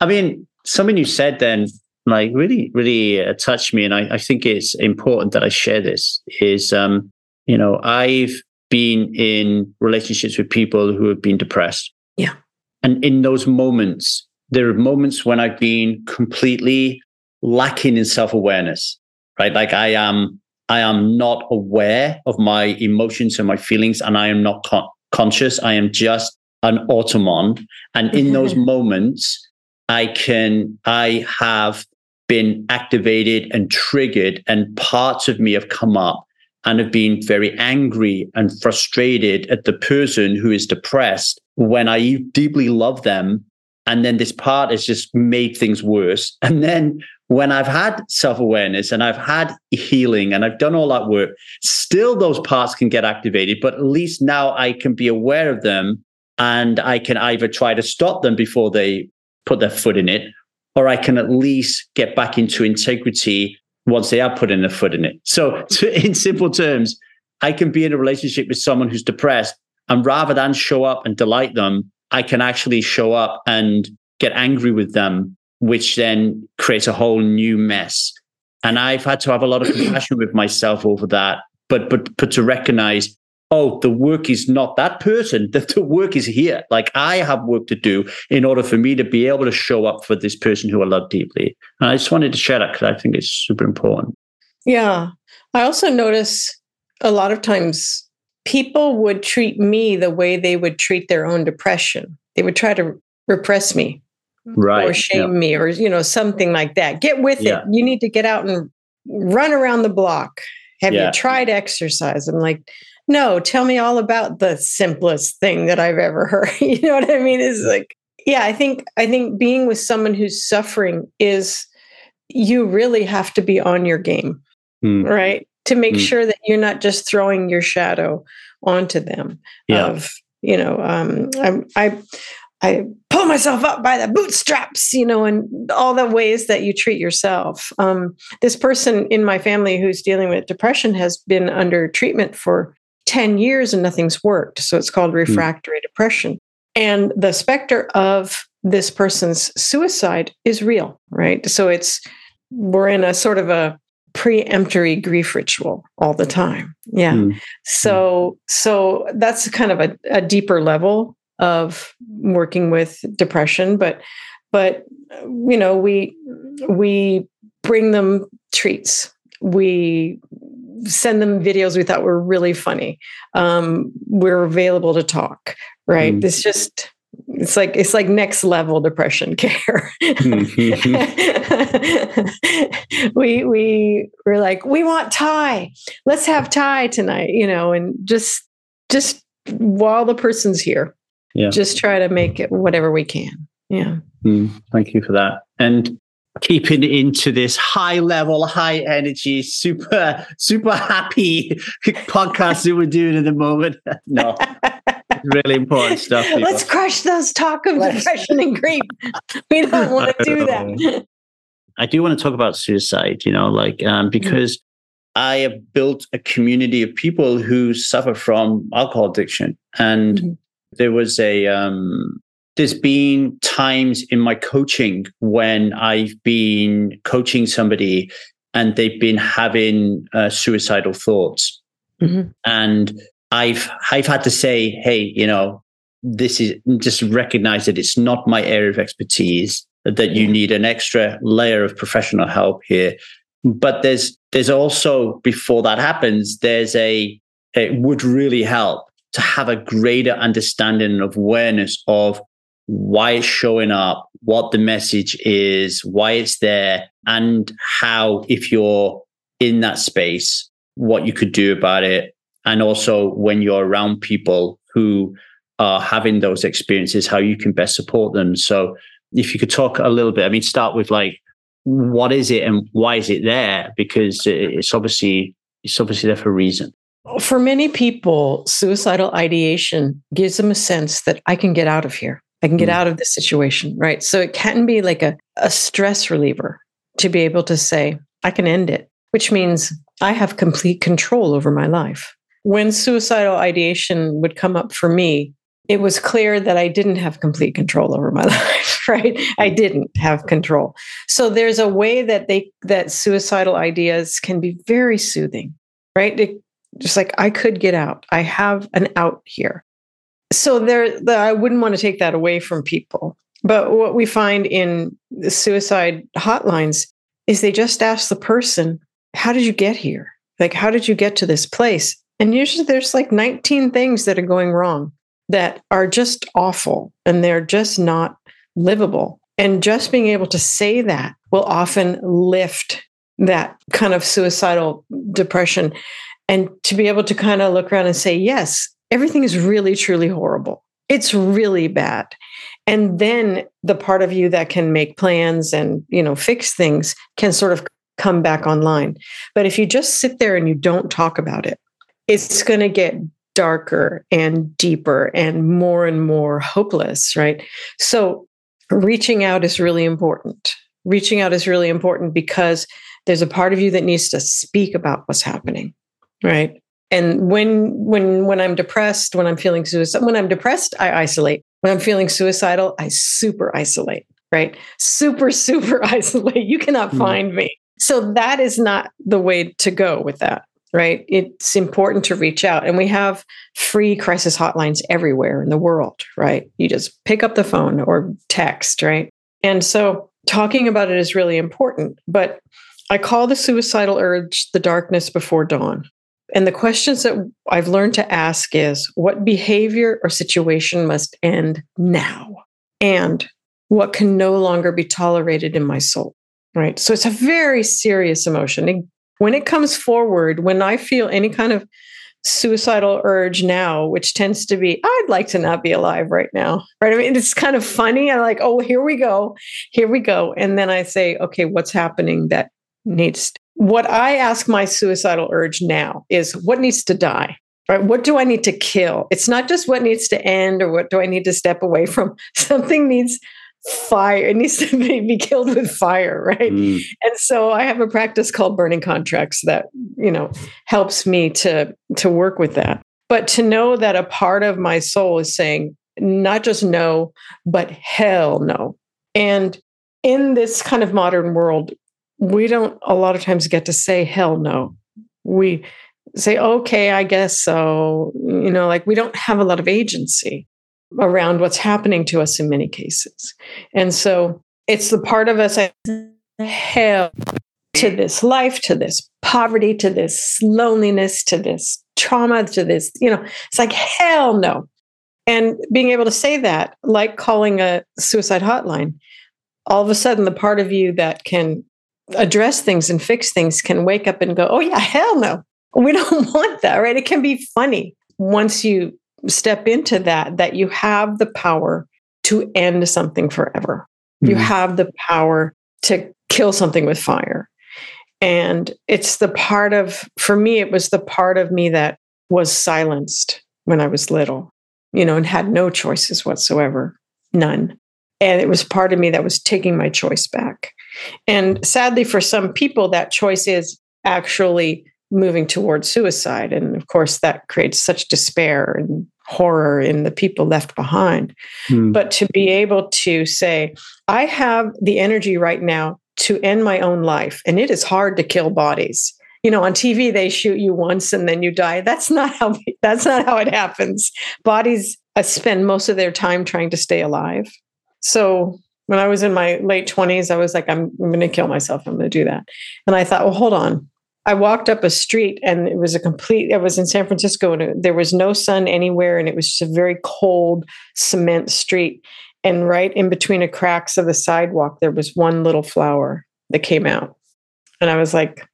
B: I mean, something you said then, like really, really uh, touched me, and I, I think it's important that I share this. Is um, you know, I've been in relationships with people who have been depressed.
C: Yeah.
B: And in those moments, there are moments when I've been completely lacking in self-awareness, right? Like I am, I am not aware of my emotions and my feelings, and I am not con- conscious. I am just an automaton. And in those moments, I can, I have been activated and triggered, and parts of me have come up and have been very angry and frustrated at the person who is depressed when I deeply love them. And then this part has just made things worse. And then when I've had self awareness and I've had healing and I've done all that work, still those parts can get activated. But at least now I can be aware of them and I can either try to stop them before they put their foot in it, or I can at least get back into integrity once they are putting their foot in it. So, to, in simple terms, I can be in a relationship with someone who's depressed, and rather than show up and delight them, I can actually show up and get angry with them, which then creates a whole new mess. And I've had to have a lot of compassion with myself over that, but but but to recognize oh, the work is not that person. The, the work is here. Like I have work to do in order for me to be able to show up for this person who I love deeply. And I just wanted to share that because I think it's super important.
C: Yeah. I also notice a lot of times people would treat me the way they would treat their own depression. They would try to repress me.
B: Right.
C: Or shame yeah. me or you know something like that. Get with yeah. it. You need to get out and run around the block. Have yeah. you tried exercise? I'm like, no, tell me all about the simplest thing that I've ever heard. you know what I mean? Is like, yeah, I think I think being with someone who's suffering is you really have to be on your game, mm. right? To make mm. sure that you're not just throwing your shadow onto them. Yeah. Of you know, um, I I I pull myself up by the bootstraps, you know, and all the ways that you treat yourself. Um, this person in my family who's dealing with depression has been under treatment for 10 years and nothing's worked. So it's called hmm. refractory mm. depression. And the specter of this person's suicide is real, right? So it's, we're in a sort of a preemptory grief ritual all the time. Yeah. Mm. So, so that's kind of a, a deeper level of working with depression, but, but, you know, we, we bring them treats. We send them videos we thought were really funny. Um, we're available to talk, right? Mm. It's just it's like it's like next level depression care. we we we're like we want Thai. Let's have Thai tonight, you know, and just just while the person's here,
B: yeah.
C: just try to make it whatever we can. Yeah.
B: Mm, thank you for that. And keeping into this high level, high energy, super, super happy podcast that we're doing at the moment. no, really important stuff.
C: People. Let's crush those talk of Let's... depression and grief. We don't want to do that.
B: I do want to talk about suicide, you know, like, um, mm-hmm. because mm-hmm. I have built a community of people who suffer from alcohol addiction. And mm-hmm. there was a, um, there's been times in my coaching when I've been coaching somebody and they've been having uh, suicidal thoughts. Mm-hmm. And I've I've had to say, hey, you know, this is just recognize that it's not my area of expertise, that you need an extra layer of professional help here. But there's there's also before that happens, there's a it would really help to have a greater understanding of awareness of why it's showing up, what the message is, why it's there, and how, if you're in that space, what you could do about it. And also when you're around people who are having those experiences, how you can best support them. So if you could talk a little bit, I mean, start with like, what is it and why is it there? Because it's obviously it's obviously there for a reason.
C: For many people, suicidal ideation gives them a sense that I can get out of here. I can get mm. out of this situation, right? So it can be like a, a stress reliever to be able to say, I can end it, which means I have complete control over my life. When suicidal ideation would come up for me, it was clear that I didn't have complete control over my life, right? I didn't have control. So there's a way that they that suicidal ideas can be very soothing, right? It, just like I could get out. I have an out here so there the, i wouldn't want to take that away from people. But what we find in the suicide hotlines is they just ask the person how did you get here? Like how did you get to this place? And usually there's like 19 things that are going wrong that are just awful and they're just not livable. And just being able to say that will often lift that kind of suicidal depression. And to be able to kind of look around and say yes everything is really, truly horrible. It's really bad. And then the part of you that can make plans and, you know, fix things can sort of come back online. But if you just sit there and you don't talk about it, it's going to get darker and deeper and more and more hopeless, right? So reaching out is really important. Reaching out is really important because there's a part of you that needs to speak about what's happening, right? And when when when i'm depressed when i'm feeling suicidal, when i'm depressed i isolate. When i'm feeling suicidal i super isolate right? Super super isolate. You cannot mm. find me. So that is not the way to go with that right? It's important to reach out. And we have free crisis hotlines everywhere in the world right? You just pick up the phone or text right? And so talking about it is really important but I call the suicidal urge the darkness before dawn. And the questions that I've learned to ask is what behavior or situation must end now? And what can no longer be tolerated in my soul? Right. So it's a very serious emotion. when it comes forward, when I feel any kind of suicidal urge now, which tends to be, I'd like to not be alive right now. Right. I mean, it's kind of funny. I'm like, oh, here we go. Here we go. And then I say, okay, what's happening that needs what I ask my suicidal urge now is what needs to die? Right? What do I need to kill? It's not just what needs to end or what do I need to step away from. Something needs fire. It needs to be, be killed with fire, right? Mm. And so I have a practice called burning contracts that, you know, helps me to to work with that. But to know that a part of my soul is saying not just no, but hell no. And in this kind of modern world, we don't a lot of times get to say hell no. We say, okay, I guess so. You know, like we don't have a lot of agency around what's happening to us in many cases. And so it's the part of us hell to this life, to this poverty, to this loneliness, to this trauma, to this, you know, it's like hell no. And being able to say that, like calling a suicide hotline, all of a sudden the part of you that can address things and fix things can wake up and go, oh, yeah, hell no. We don't want that, right? It can be funny once you step into that, that you have the power to end something forever. Mm-hmm. You have the power to kill something with fire. And it's the part of, for me, it was the part of me that was silenced when I was little, you know, and had no choices whatsoever, none. And it was part of me that was taking my choice back. And sadly, for some people, that choice is actually moving towards suicide. And of course, that creates such despair and horror in the people left behind.
B: Mm.
C: But to be able to say, I have the energy right now to end my own life, and it is hard to kill bodies. You know, on TV they shoot you once and then you die. That's not how that's not how it happens. Bodies uh, spend most of their time trying to stay alive. So when I was in my late 20s, I was like, I'm, I'm going to kill myself. I'm going to do that. And I thought, well, hold on. I walked up a street and it was a complete, it was in San Francisco and there was no sun anywhere. And it was just a very cold cement street. And right in between the cracks of the sidewalk, there was one little flower that came out. And I was like,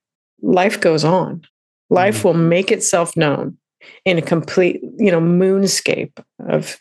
C: life goes on. Life will mm-hmm. make itself known in a complete, you know, moonscape of,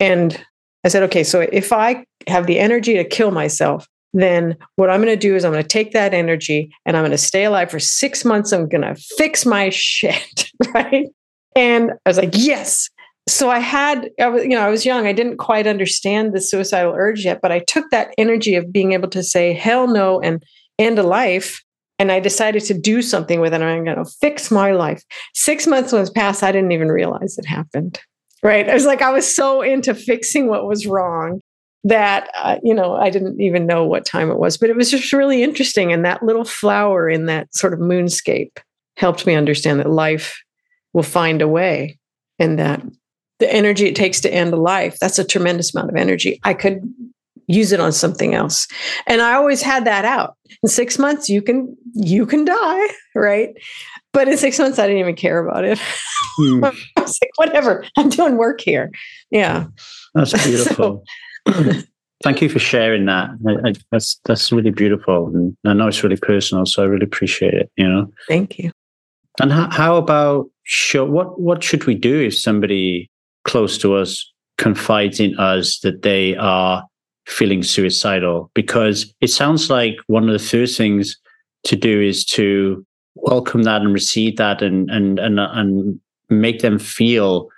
C: and I said, okay, so if I have the energy to kill myself, then what I'm going to do is I'm going to take that energy and I'm going to stay alive for six months. I'm going to fix my shit. Right. And I was like, yes. So I had, I was, you know, I was young. I didn't quite understand the suicidal urge yet, but I took that energy of being able to say hell no and end a life. And I decided to do something with it. I'm going to fix my life. Six months was past. I didn't even realize it happened. Right. I was like, I was so into fixing what was wrong that uh, you know i didn't even know what time it was but it was just really interesting. And that little flower in that sort of moonscape helped me understand that life will find a way and that the energy it takes to end a life that's a tremendous amount of energy. I could use it on something else. And i always had that out. In six months you can you can die right but in six months i didn't even care about it
B: Mm.
C: i was like whatever i'm doing work here yeah
B: That's beautiful. Thank you for sharing that. I, I, that's that's really beautiful, and I know it's really personal, so I really appreciate it. You know.
C: thank you
B: And how, how about show, what what should we do if somebody close to us confides in us that they are feeling suicidal? Because it sounds like one of the first things to do is to welcome that and receive that and and and and make them feel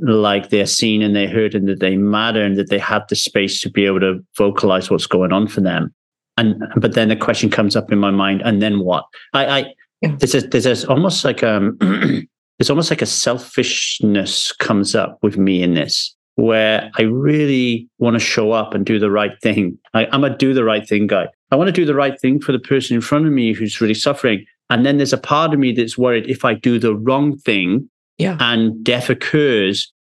B: like they're seen and they're heard and that they matter and that they have the space to be able to vocalize what's going on for them. And but then the question comes up in my mind, and then what? I, I
C: Yeah.
B: there's a, there's a, almost like um there's almost like a selfishness comes up with me in this where I really want to show up and do the right thing. I, I'm a do the right thing guy. I want to do the right thing for the person in front of me who's really suffering. And then there's a part of me that's worried if I do the wrong thing,
C: Yeah.
B: and death occurs,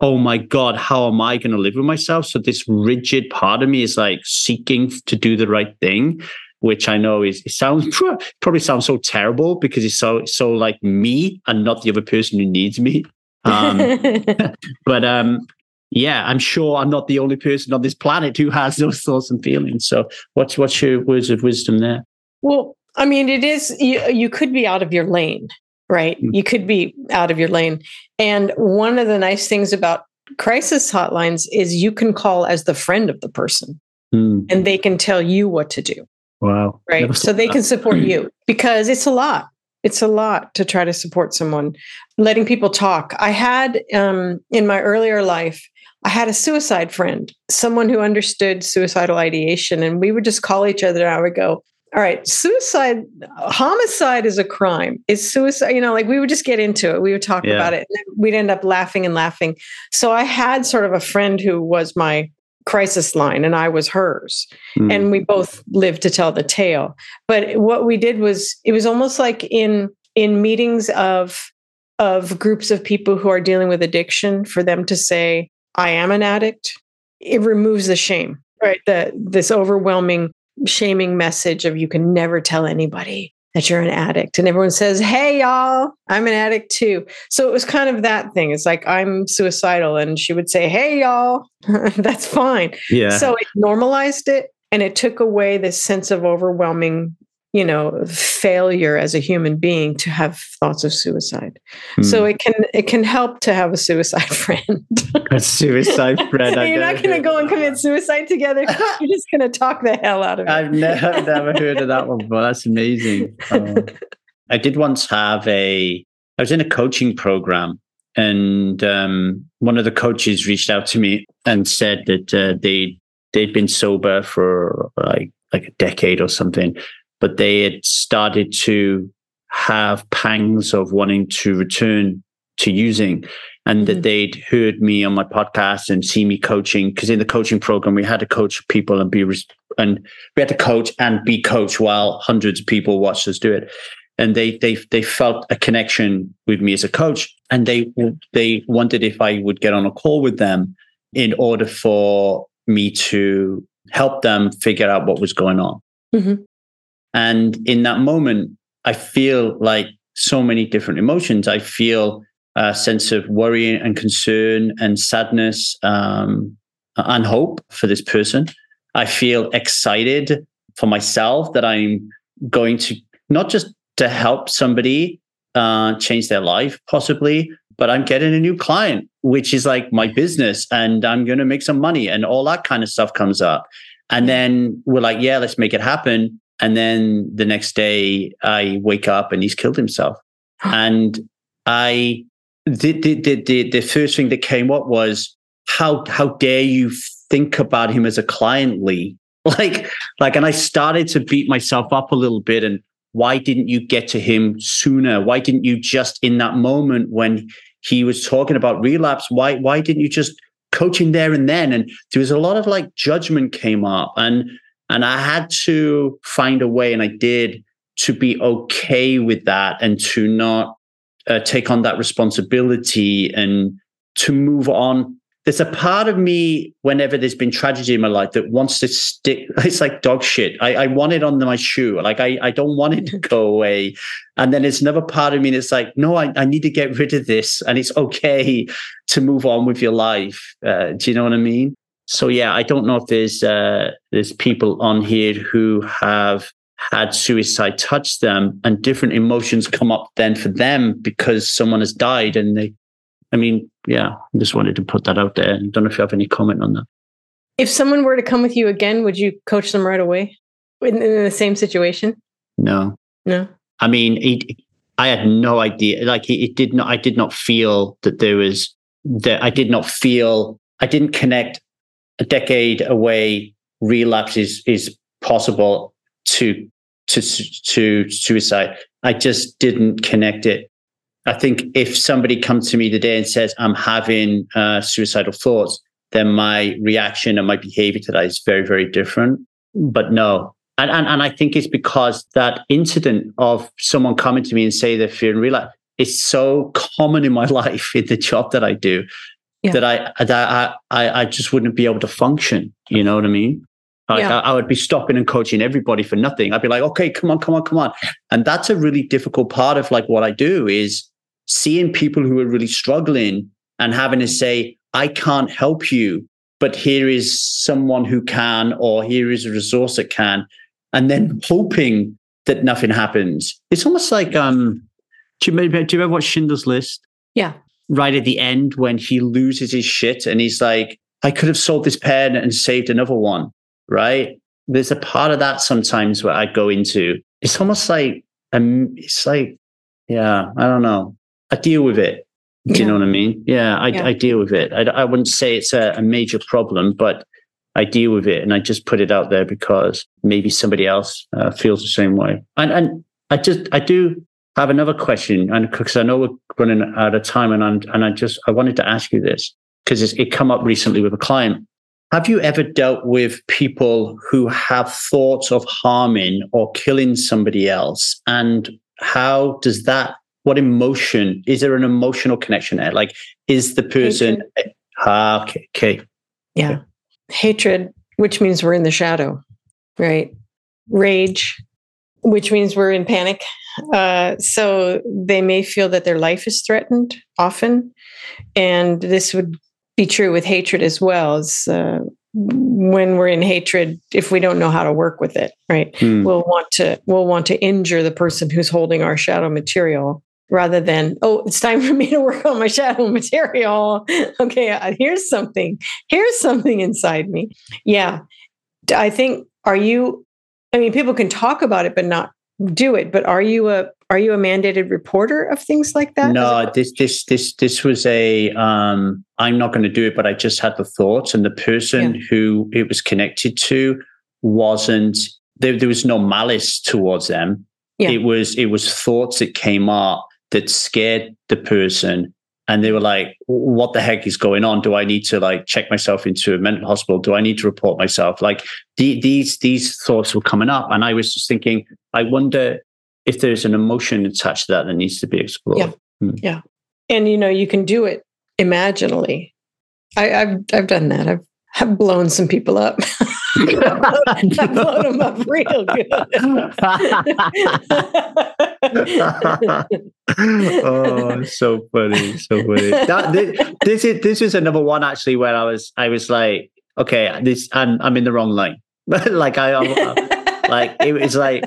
B: oh my God, how am I going to live with myself? So this rigid part of me is like seeking to do the right thing, which I know is it sounds probably sounds so terrible because it's so so like me and not the other person who needs me. Um, but um, yeah, I'm sure I'm not the only person on this planet who has those thoughts and feelings. So what's what's your words of wisdom there?
C: Well, I mean, it is, you, you could be out of your lane, right?
B: Mm.
C: You could be out of your lane. And one of the nice things about crisis hotlines is you can call as the friend of the person
B: Hmm,
C: and they can tell you what to do,
B: wow.
C: right? So they
B: that.
C: can support you because it's a lot. It's a lot to try to support someone, letting people talk. I had um, in my earlier life, I had a suicide friend, someone who understood suicidal ideation, and we would just call each other. And I would go, "All right, suicide, homicide is a crime. Is suicide? You know, like we would just get into it. We would talk
B: Yeah.
C: about it. And we'd end up laughing and laughing. So I had sort of a friend who was my crisis line, and I was hers
B: Hmm.
C: and we both lived to tell the tale but what we did was it was almost like in in meetings of of groups of people who are dealing with addiction for them to say i am an addict it removes the shame right the this overwhelming shaming message of you can never tell anybody that you're an addict. And everyone says hey y'all i'm an addict too. So it was kind of that thing. It's like i'm suicidal. And she would say hey y'all. That's fine.
B: Yeah.
C: so it normalized it and it took away this sense of overwhelming, you know, failure as a human being to have thoughts of suicide.
B: Hmm.
C: So it can it can help to have a suicide friend.
B: a suicide friend.
C: You're not going to go and commit suicide together. You're just going to talk the hell out of it.
B: I've never, never heard of that one before. That's amazing. Oh. I did once have a, I was in a coaching program and um, one of the coaches reached out to me and said that uh, they, they'd been sober for like, like a decade or something, but they had started to have pangs of wanting to return to using and mm-hmm. that they'd heard me on my podcast and see me coaching because in the coaching program we had to coach people and be and we had to coach and be coached while hundreds of people watched us do it and they they they felt a connection with me as a coach and they they wondered if I would get on a call with them in order for me to help them figure out what was going on mm-hmm. And in that moment I feel like so many different emotions I feel a sense of worry and concern and sadness um, and hope for this person. I feel excited for myself that I'm going to not just to help somebody uh, change their life, possibly, but I'm getting a new client, which is like my business, and I'm going to make some money, and all that kind of stuff comes up. And then we're like, yeah, let's make it happen. And then the next day, I wake up and he's killed himself. and I the, the, the, the first thing that came up was how how dare you think about him as a client, Lee? Like, like, and I started to beat myself up a little bit. And why didn't you get to him sooner? Why didn't you just in that moment when he was talking about relapse? Why why didn't you just coach him there and then? And there was a lot of like judgment came up, and and I had to find a way, and I did to be okay with that and to not uh, take on that responsibility and to move on. There's a part of me, whenever there's been tragedy in my life, that wants to stick. It's like dog shit. I, I want it on my shoe. Like I, I don't want it to go away. And then there's another part of me that's like, no, I, I need to get rid of this, and it's okay to move on with your life. Uh, do you know what I mean? So yeah, I don't know if there's uh, there's people on here who have had suicide touch them and different emotions come up then for them because someone has died and they i mean yeah i just wanted to put that out there. I don't know if you have any comment on that.
C: If someone were to come with you again would you coach them right away in, in the same situation?
B: No.
C: No?
B: I mean it, i had no idea. Like it, it did not i did not feel that there was that i did not feel i didn't connect a decade away relapse is is possible to to to suicide. I just didn't connect it. I think if somebody comes to me today and says I'm having uh, suicidal thoughts, then my reaction and my behavior to that is very very different. But no, and and, and I think it's because that incident of someone coming to me and say they're fearing relapse is so common in my life in the job that I do. Yeah. That I that I I just wouldn't be able to function. You know what I mean? Like yeah. I, I, would be stopping and coaching everybody for nothing. I'd be like, okay, come on, come on, come on. And that's a really difficult part of like what I do is seeing people who are really struggling and having to say, I can't help you, but here is someone who can, or here is a resource that can, and then hoping that nothing happens. It's almost like um do you remember, do you remember what Schindler's List?
C: Yeah.
B: Right at the end when he loses his shit and he's like, I could have sold this pen and saved another one right? There's a part of that sometimes where I go into. It's almost like um, it's like, yeah, I don't know. I deal with it. Do yeah. you know what I mean? Yeah, I, yeah. I deal with it. I, I wouldn't say it's a, a major problem, but I deal with it and I just put it out there because maybe somebody else uh, feels the same way. And and I just I do have another question, and because I know we're running out of time, and I'm and I just I wanted to ask you this because it come up recently with a client, have you ever dealt with people who have thoughts of harming or killing somebody else? And how does that, what emotion, is there an emotional connection there? Like, is the person, ah, okay, okay.
C: Yeah. Hatred, which means we're in the shadow, right? Rage, which means we're in panic. Uh, so they may feel that their life is threatened often. And this would be true with hatred as well. As uh, when we're in hatred, if we don't know how to work with it, right, mm. we'll want to we'll want to injure the person who's holding our shadow material rather than oh it's time for me to work on my shadow material okay uh, here's something here's something inside me yeah i think are you i mean people can talk about it but not do it but are you a are you a mandated reporter of things like that
B: no this this this this was a um i'm not going to do it but i just had the thoughts and the person yeah. who it was connected to wasn't there, there was no malice towards them yeah. it was it was thoughts that came up that scared the person and they were like, "What the heck is going on? Do I need to like check myself into a mental hospital? Do I need to report myself?" Like the, these these thoughts were coming up, and I was just thinking, I wonder if there's an emotion attached to that that needs to be explored.
C: Yeah, hmm. yeah, and you know, you can do it imaginally. I, I've I've done that. I've have blown some people up. I've blown them up real good.
B: oh, so funny, so funny. That, this, this is this is another one actually where I was I was like, okay, this I'm I'm in the wrong lane. like I, I like it was like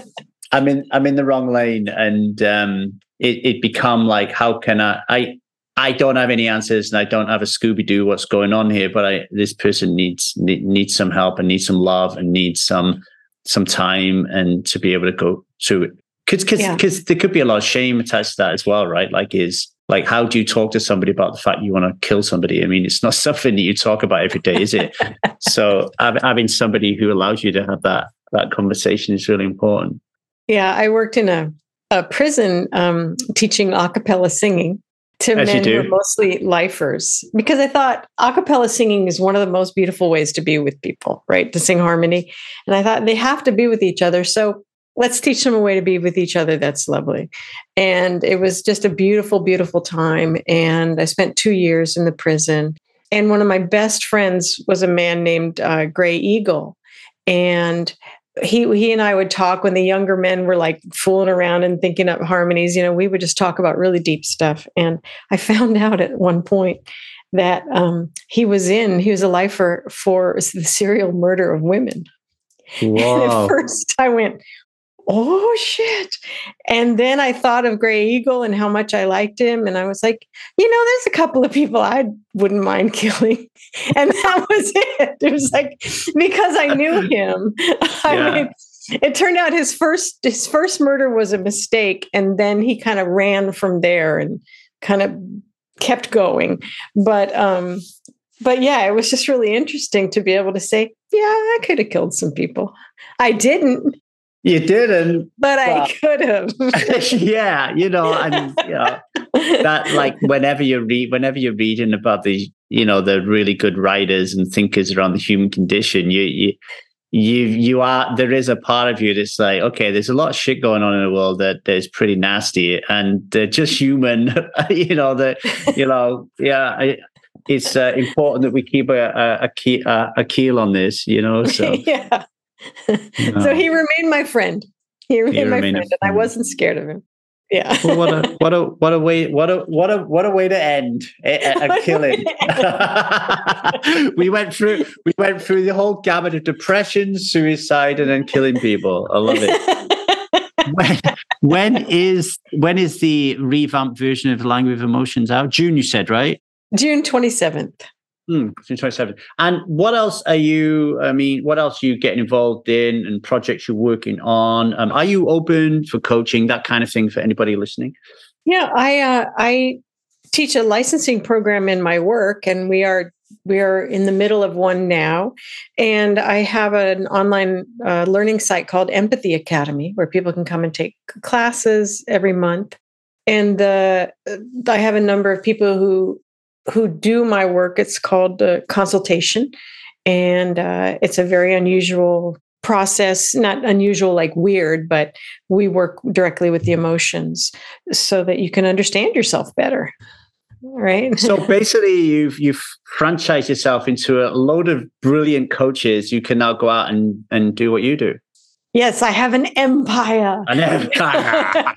B: I'm in I'm in the wrong lane, and um, it it become like how can I I I don't have any answers and I don't have a Scooby Doo what's going on here, but I this person needs need, needs some help and needs some love and needs some some time and to be able to go through it. Because because yeah. Cause there could be a lot of shame attached to that as well, right? Like is like how do you talk to somebody about the fact you want to kill somebody? I mean, it's not something that you talk about every day, is it? so having somebody who allows you to have that that conversation is really important.
C: Yeah, I worked in a a prison um, teaching a cappella singing to As men who are mostly lifers because I thought a cappella singing is one of the most beautiful ways to be with people, right? To sing harmony. And I thought they have to be with each other. So let's teach them a way to be with each other that's lovely. And it was just a beautiful, beautiful time. And I spent two years in the prison. And one of my best friends was a man named uh, Gray Eagle. And he he and I would talk when the younger men were like fooling around and thinking up harmonies. You know, we would just talk about really deep stuff. And I found out at one point that um, he was in he was a lifer for the serial murder of women. Wow. And at first, I went, oh shit. And then I thought of Gray Eagle and how much I liked him. And I was like, you know, there's a couple of people I wouldn't mind killing. And that was it. It was like, because I knew him. I yeah. mean, it turned out his first his first murder was a mistake. And then he kind of ran from there and kind of kept going. But um, but yeah, it was just really interesting to be able to say, yeah, I could have killed some people. I didn't,
B: you didn't,
C: but, I could have.
B: yeah, you know, and you know, that like whenever you read, whenever you're reading about the, you know, the really good writers and thinkers around the human condition, you you you you are there is a part of you that's like, okay, there's a lot of shit going on in the world that is pretty nasty, and they're just human. you know that you know, yeah. it's uh, important that we keep a, a, a, key, a, a keel on this, you know. So
C: yeah, so he remained my friend. He remained he my friend, and I wasn't scared of him. Yeah.
B: well, what a what a what a way what a what a what a way to end a, a killing. we went through we went through the whole gamut of depression, suicide, and then killing people. I love it. when, when is when is the revamped version of the Language of Emotions out? June, you said, right?
C: June twenty seventh.
B: Mm, 27. And what else are you, I mean, what else are you getting involved in and projects you're working on? Um, are you open for coaching, that kind of thing for anybody listening?
C: Yeah, I, uh, I teach a licensing program in my work and we are we are in the middle of one now and i have an online uh, learning site called empathy academy where people can come and take classes every month and uh, i have a number of people who who do my work. It's called uh, consultation, and uh, it's a very unusual process. Not unusual like weird, but we work directly with the emotions so that you can understand yourself better. Right.
B: so basically, you've you've franchised yourself into a load of brilliant coaches. You can now go out and and do what you do.
C: Yes, I have an empire.
B: An empire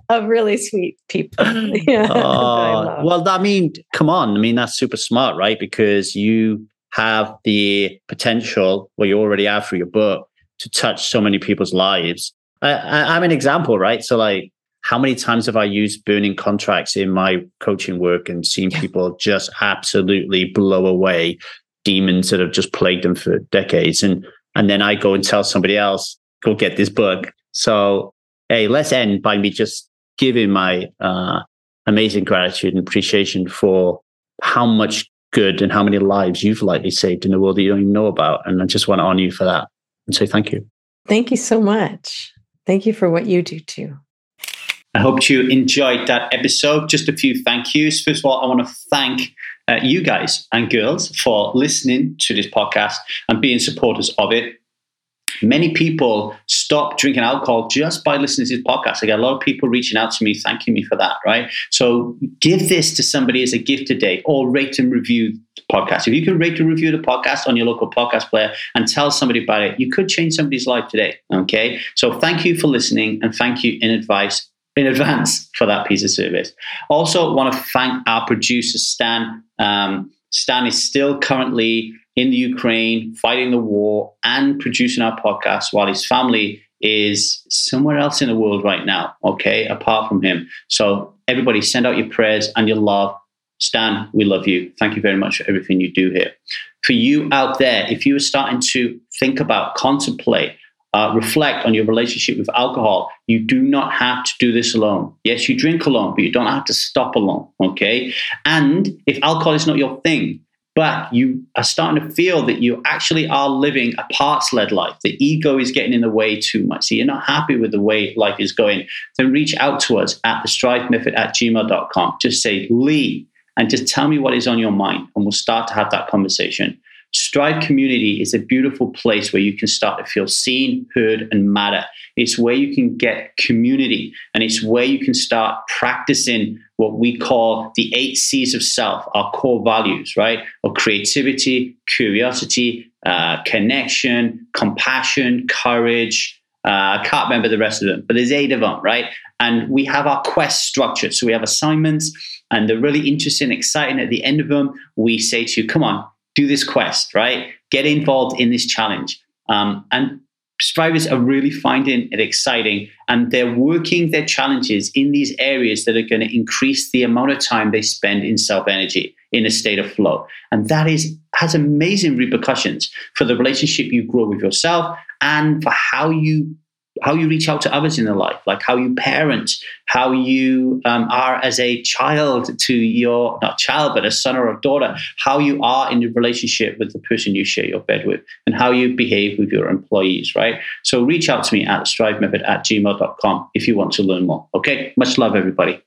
C: of really sweet people. yeah,
B: oh, well, I mean, come on. I mean, that's super smart, right? Because you have the potential, well, you already have through your book, to touch so many people's lives. I, am an example, right? So, like, how many times have I used burning contracts in my coaching work and seen yeah. people just absolutely blow away demons that have just plagued them for decades? And and then I go and tell somebody else, go get this book. So, hey, let's end by me just giving my uh, amazing gratitude and appreciation for how much good and how many lives you've likely saved in the world that you don't even know about. And I just want to honor you for that and say thank you.
C: Thank you so much. Thank you for what you do too.
B: I hope you enjoyed that episode. Just a few thank yous. First of all, I want to thank uh, you guys and girls for listening to this podcast and being supporters of it. Many people stop drinking alcohol just by listening to this podcast. I get a lot of people reaching out to me, thanking me for that, right? So give this to somebody as a gift today or rate and review the podcast. If you can rate and review the podcast on your local podcast player and tell somebody about it, you could change somebody's life today. Okay. So thank you for listening and thank you in advice in advance for that piece of service. Also, want to thank our producer, Stan. Um, Stan is still currently in the Ukraine, fighting the war and producing our podcast while his family is somewhere else in the world right now, okay, apart from him. So, everybody, send out your prayers and your love. Stan, we love you. Thank you very much for everything you do here. For you out there, if you are starting to think about, contemplate, uh, reflect on your relationship with alcohol. You do not have to do this alone. Yes, you drink alone, but you don't have to stop alone. Okay. And if alcohol is not your thing, but you are starting to feel that you actually are living a parts led life, the ego is getting in the way too much. So you're not happy with the way life is going, then reach out to us at the strive method at gmail.com. Just say, Lee, and just tell me what is on your mind, and we'll start to have that conversation. Strive community is a beautiful place where you can start to feel seen, heard, and matter. It's where you can get community and it's where you can start practicing what we call the eight C's of self, our core values, right? Of creativity, curiosity, uh, connection, compassion, courage. Uh, I can't remember the rest of them, but there's eight of them, right? And we have our quest structured. So we have assignments and they're really interesting, exciting. At the end of them, we say to you, come on, do this quest, right? Get involved in this challenge. Um, and strivers are really finding it exciting and they're working their challenges in these areas that are going to increase the amount of time they spend in self energy in a state of flow and that is has amazing repercussions for the relationship you grow with yourself and for how you how you reach out to others in their life, like how you parent, how you um, are as a child to your, not child, but a son or a daughter, how you are in the relationship with the person you share your bed with, and how you behave with your employees, right? So reach out to me at strivemethod at gmail.com if you want to learn more. Okay, much love, everybody.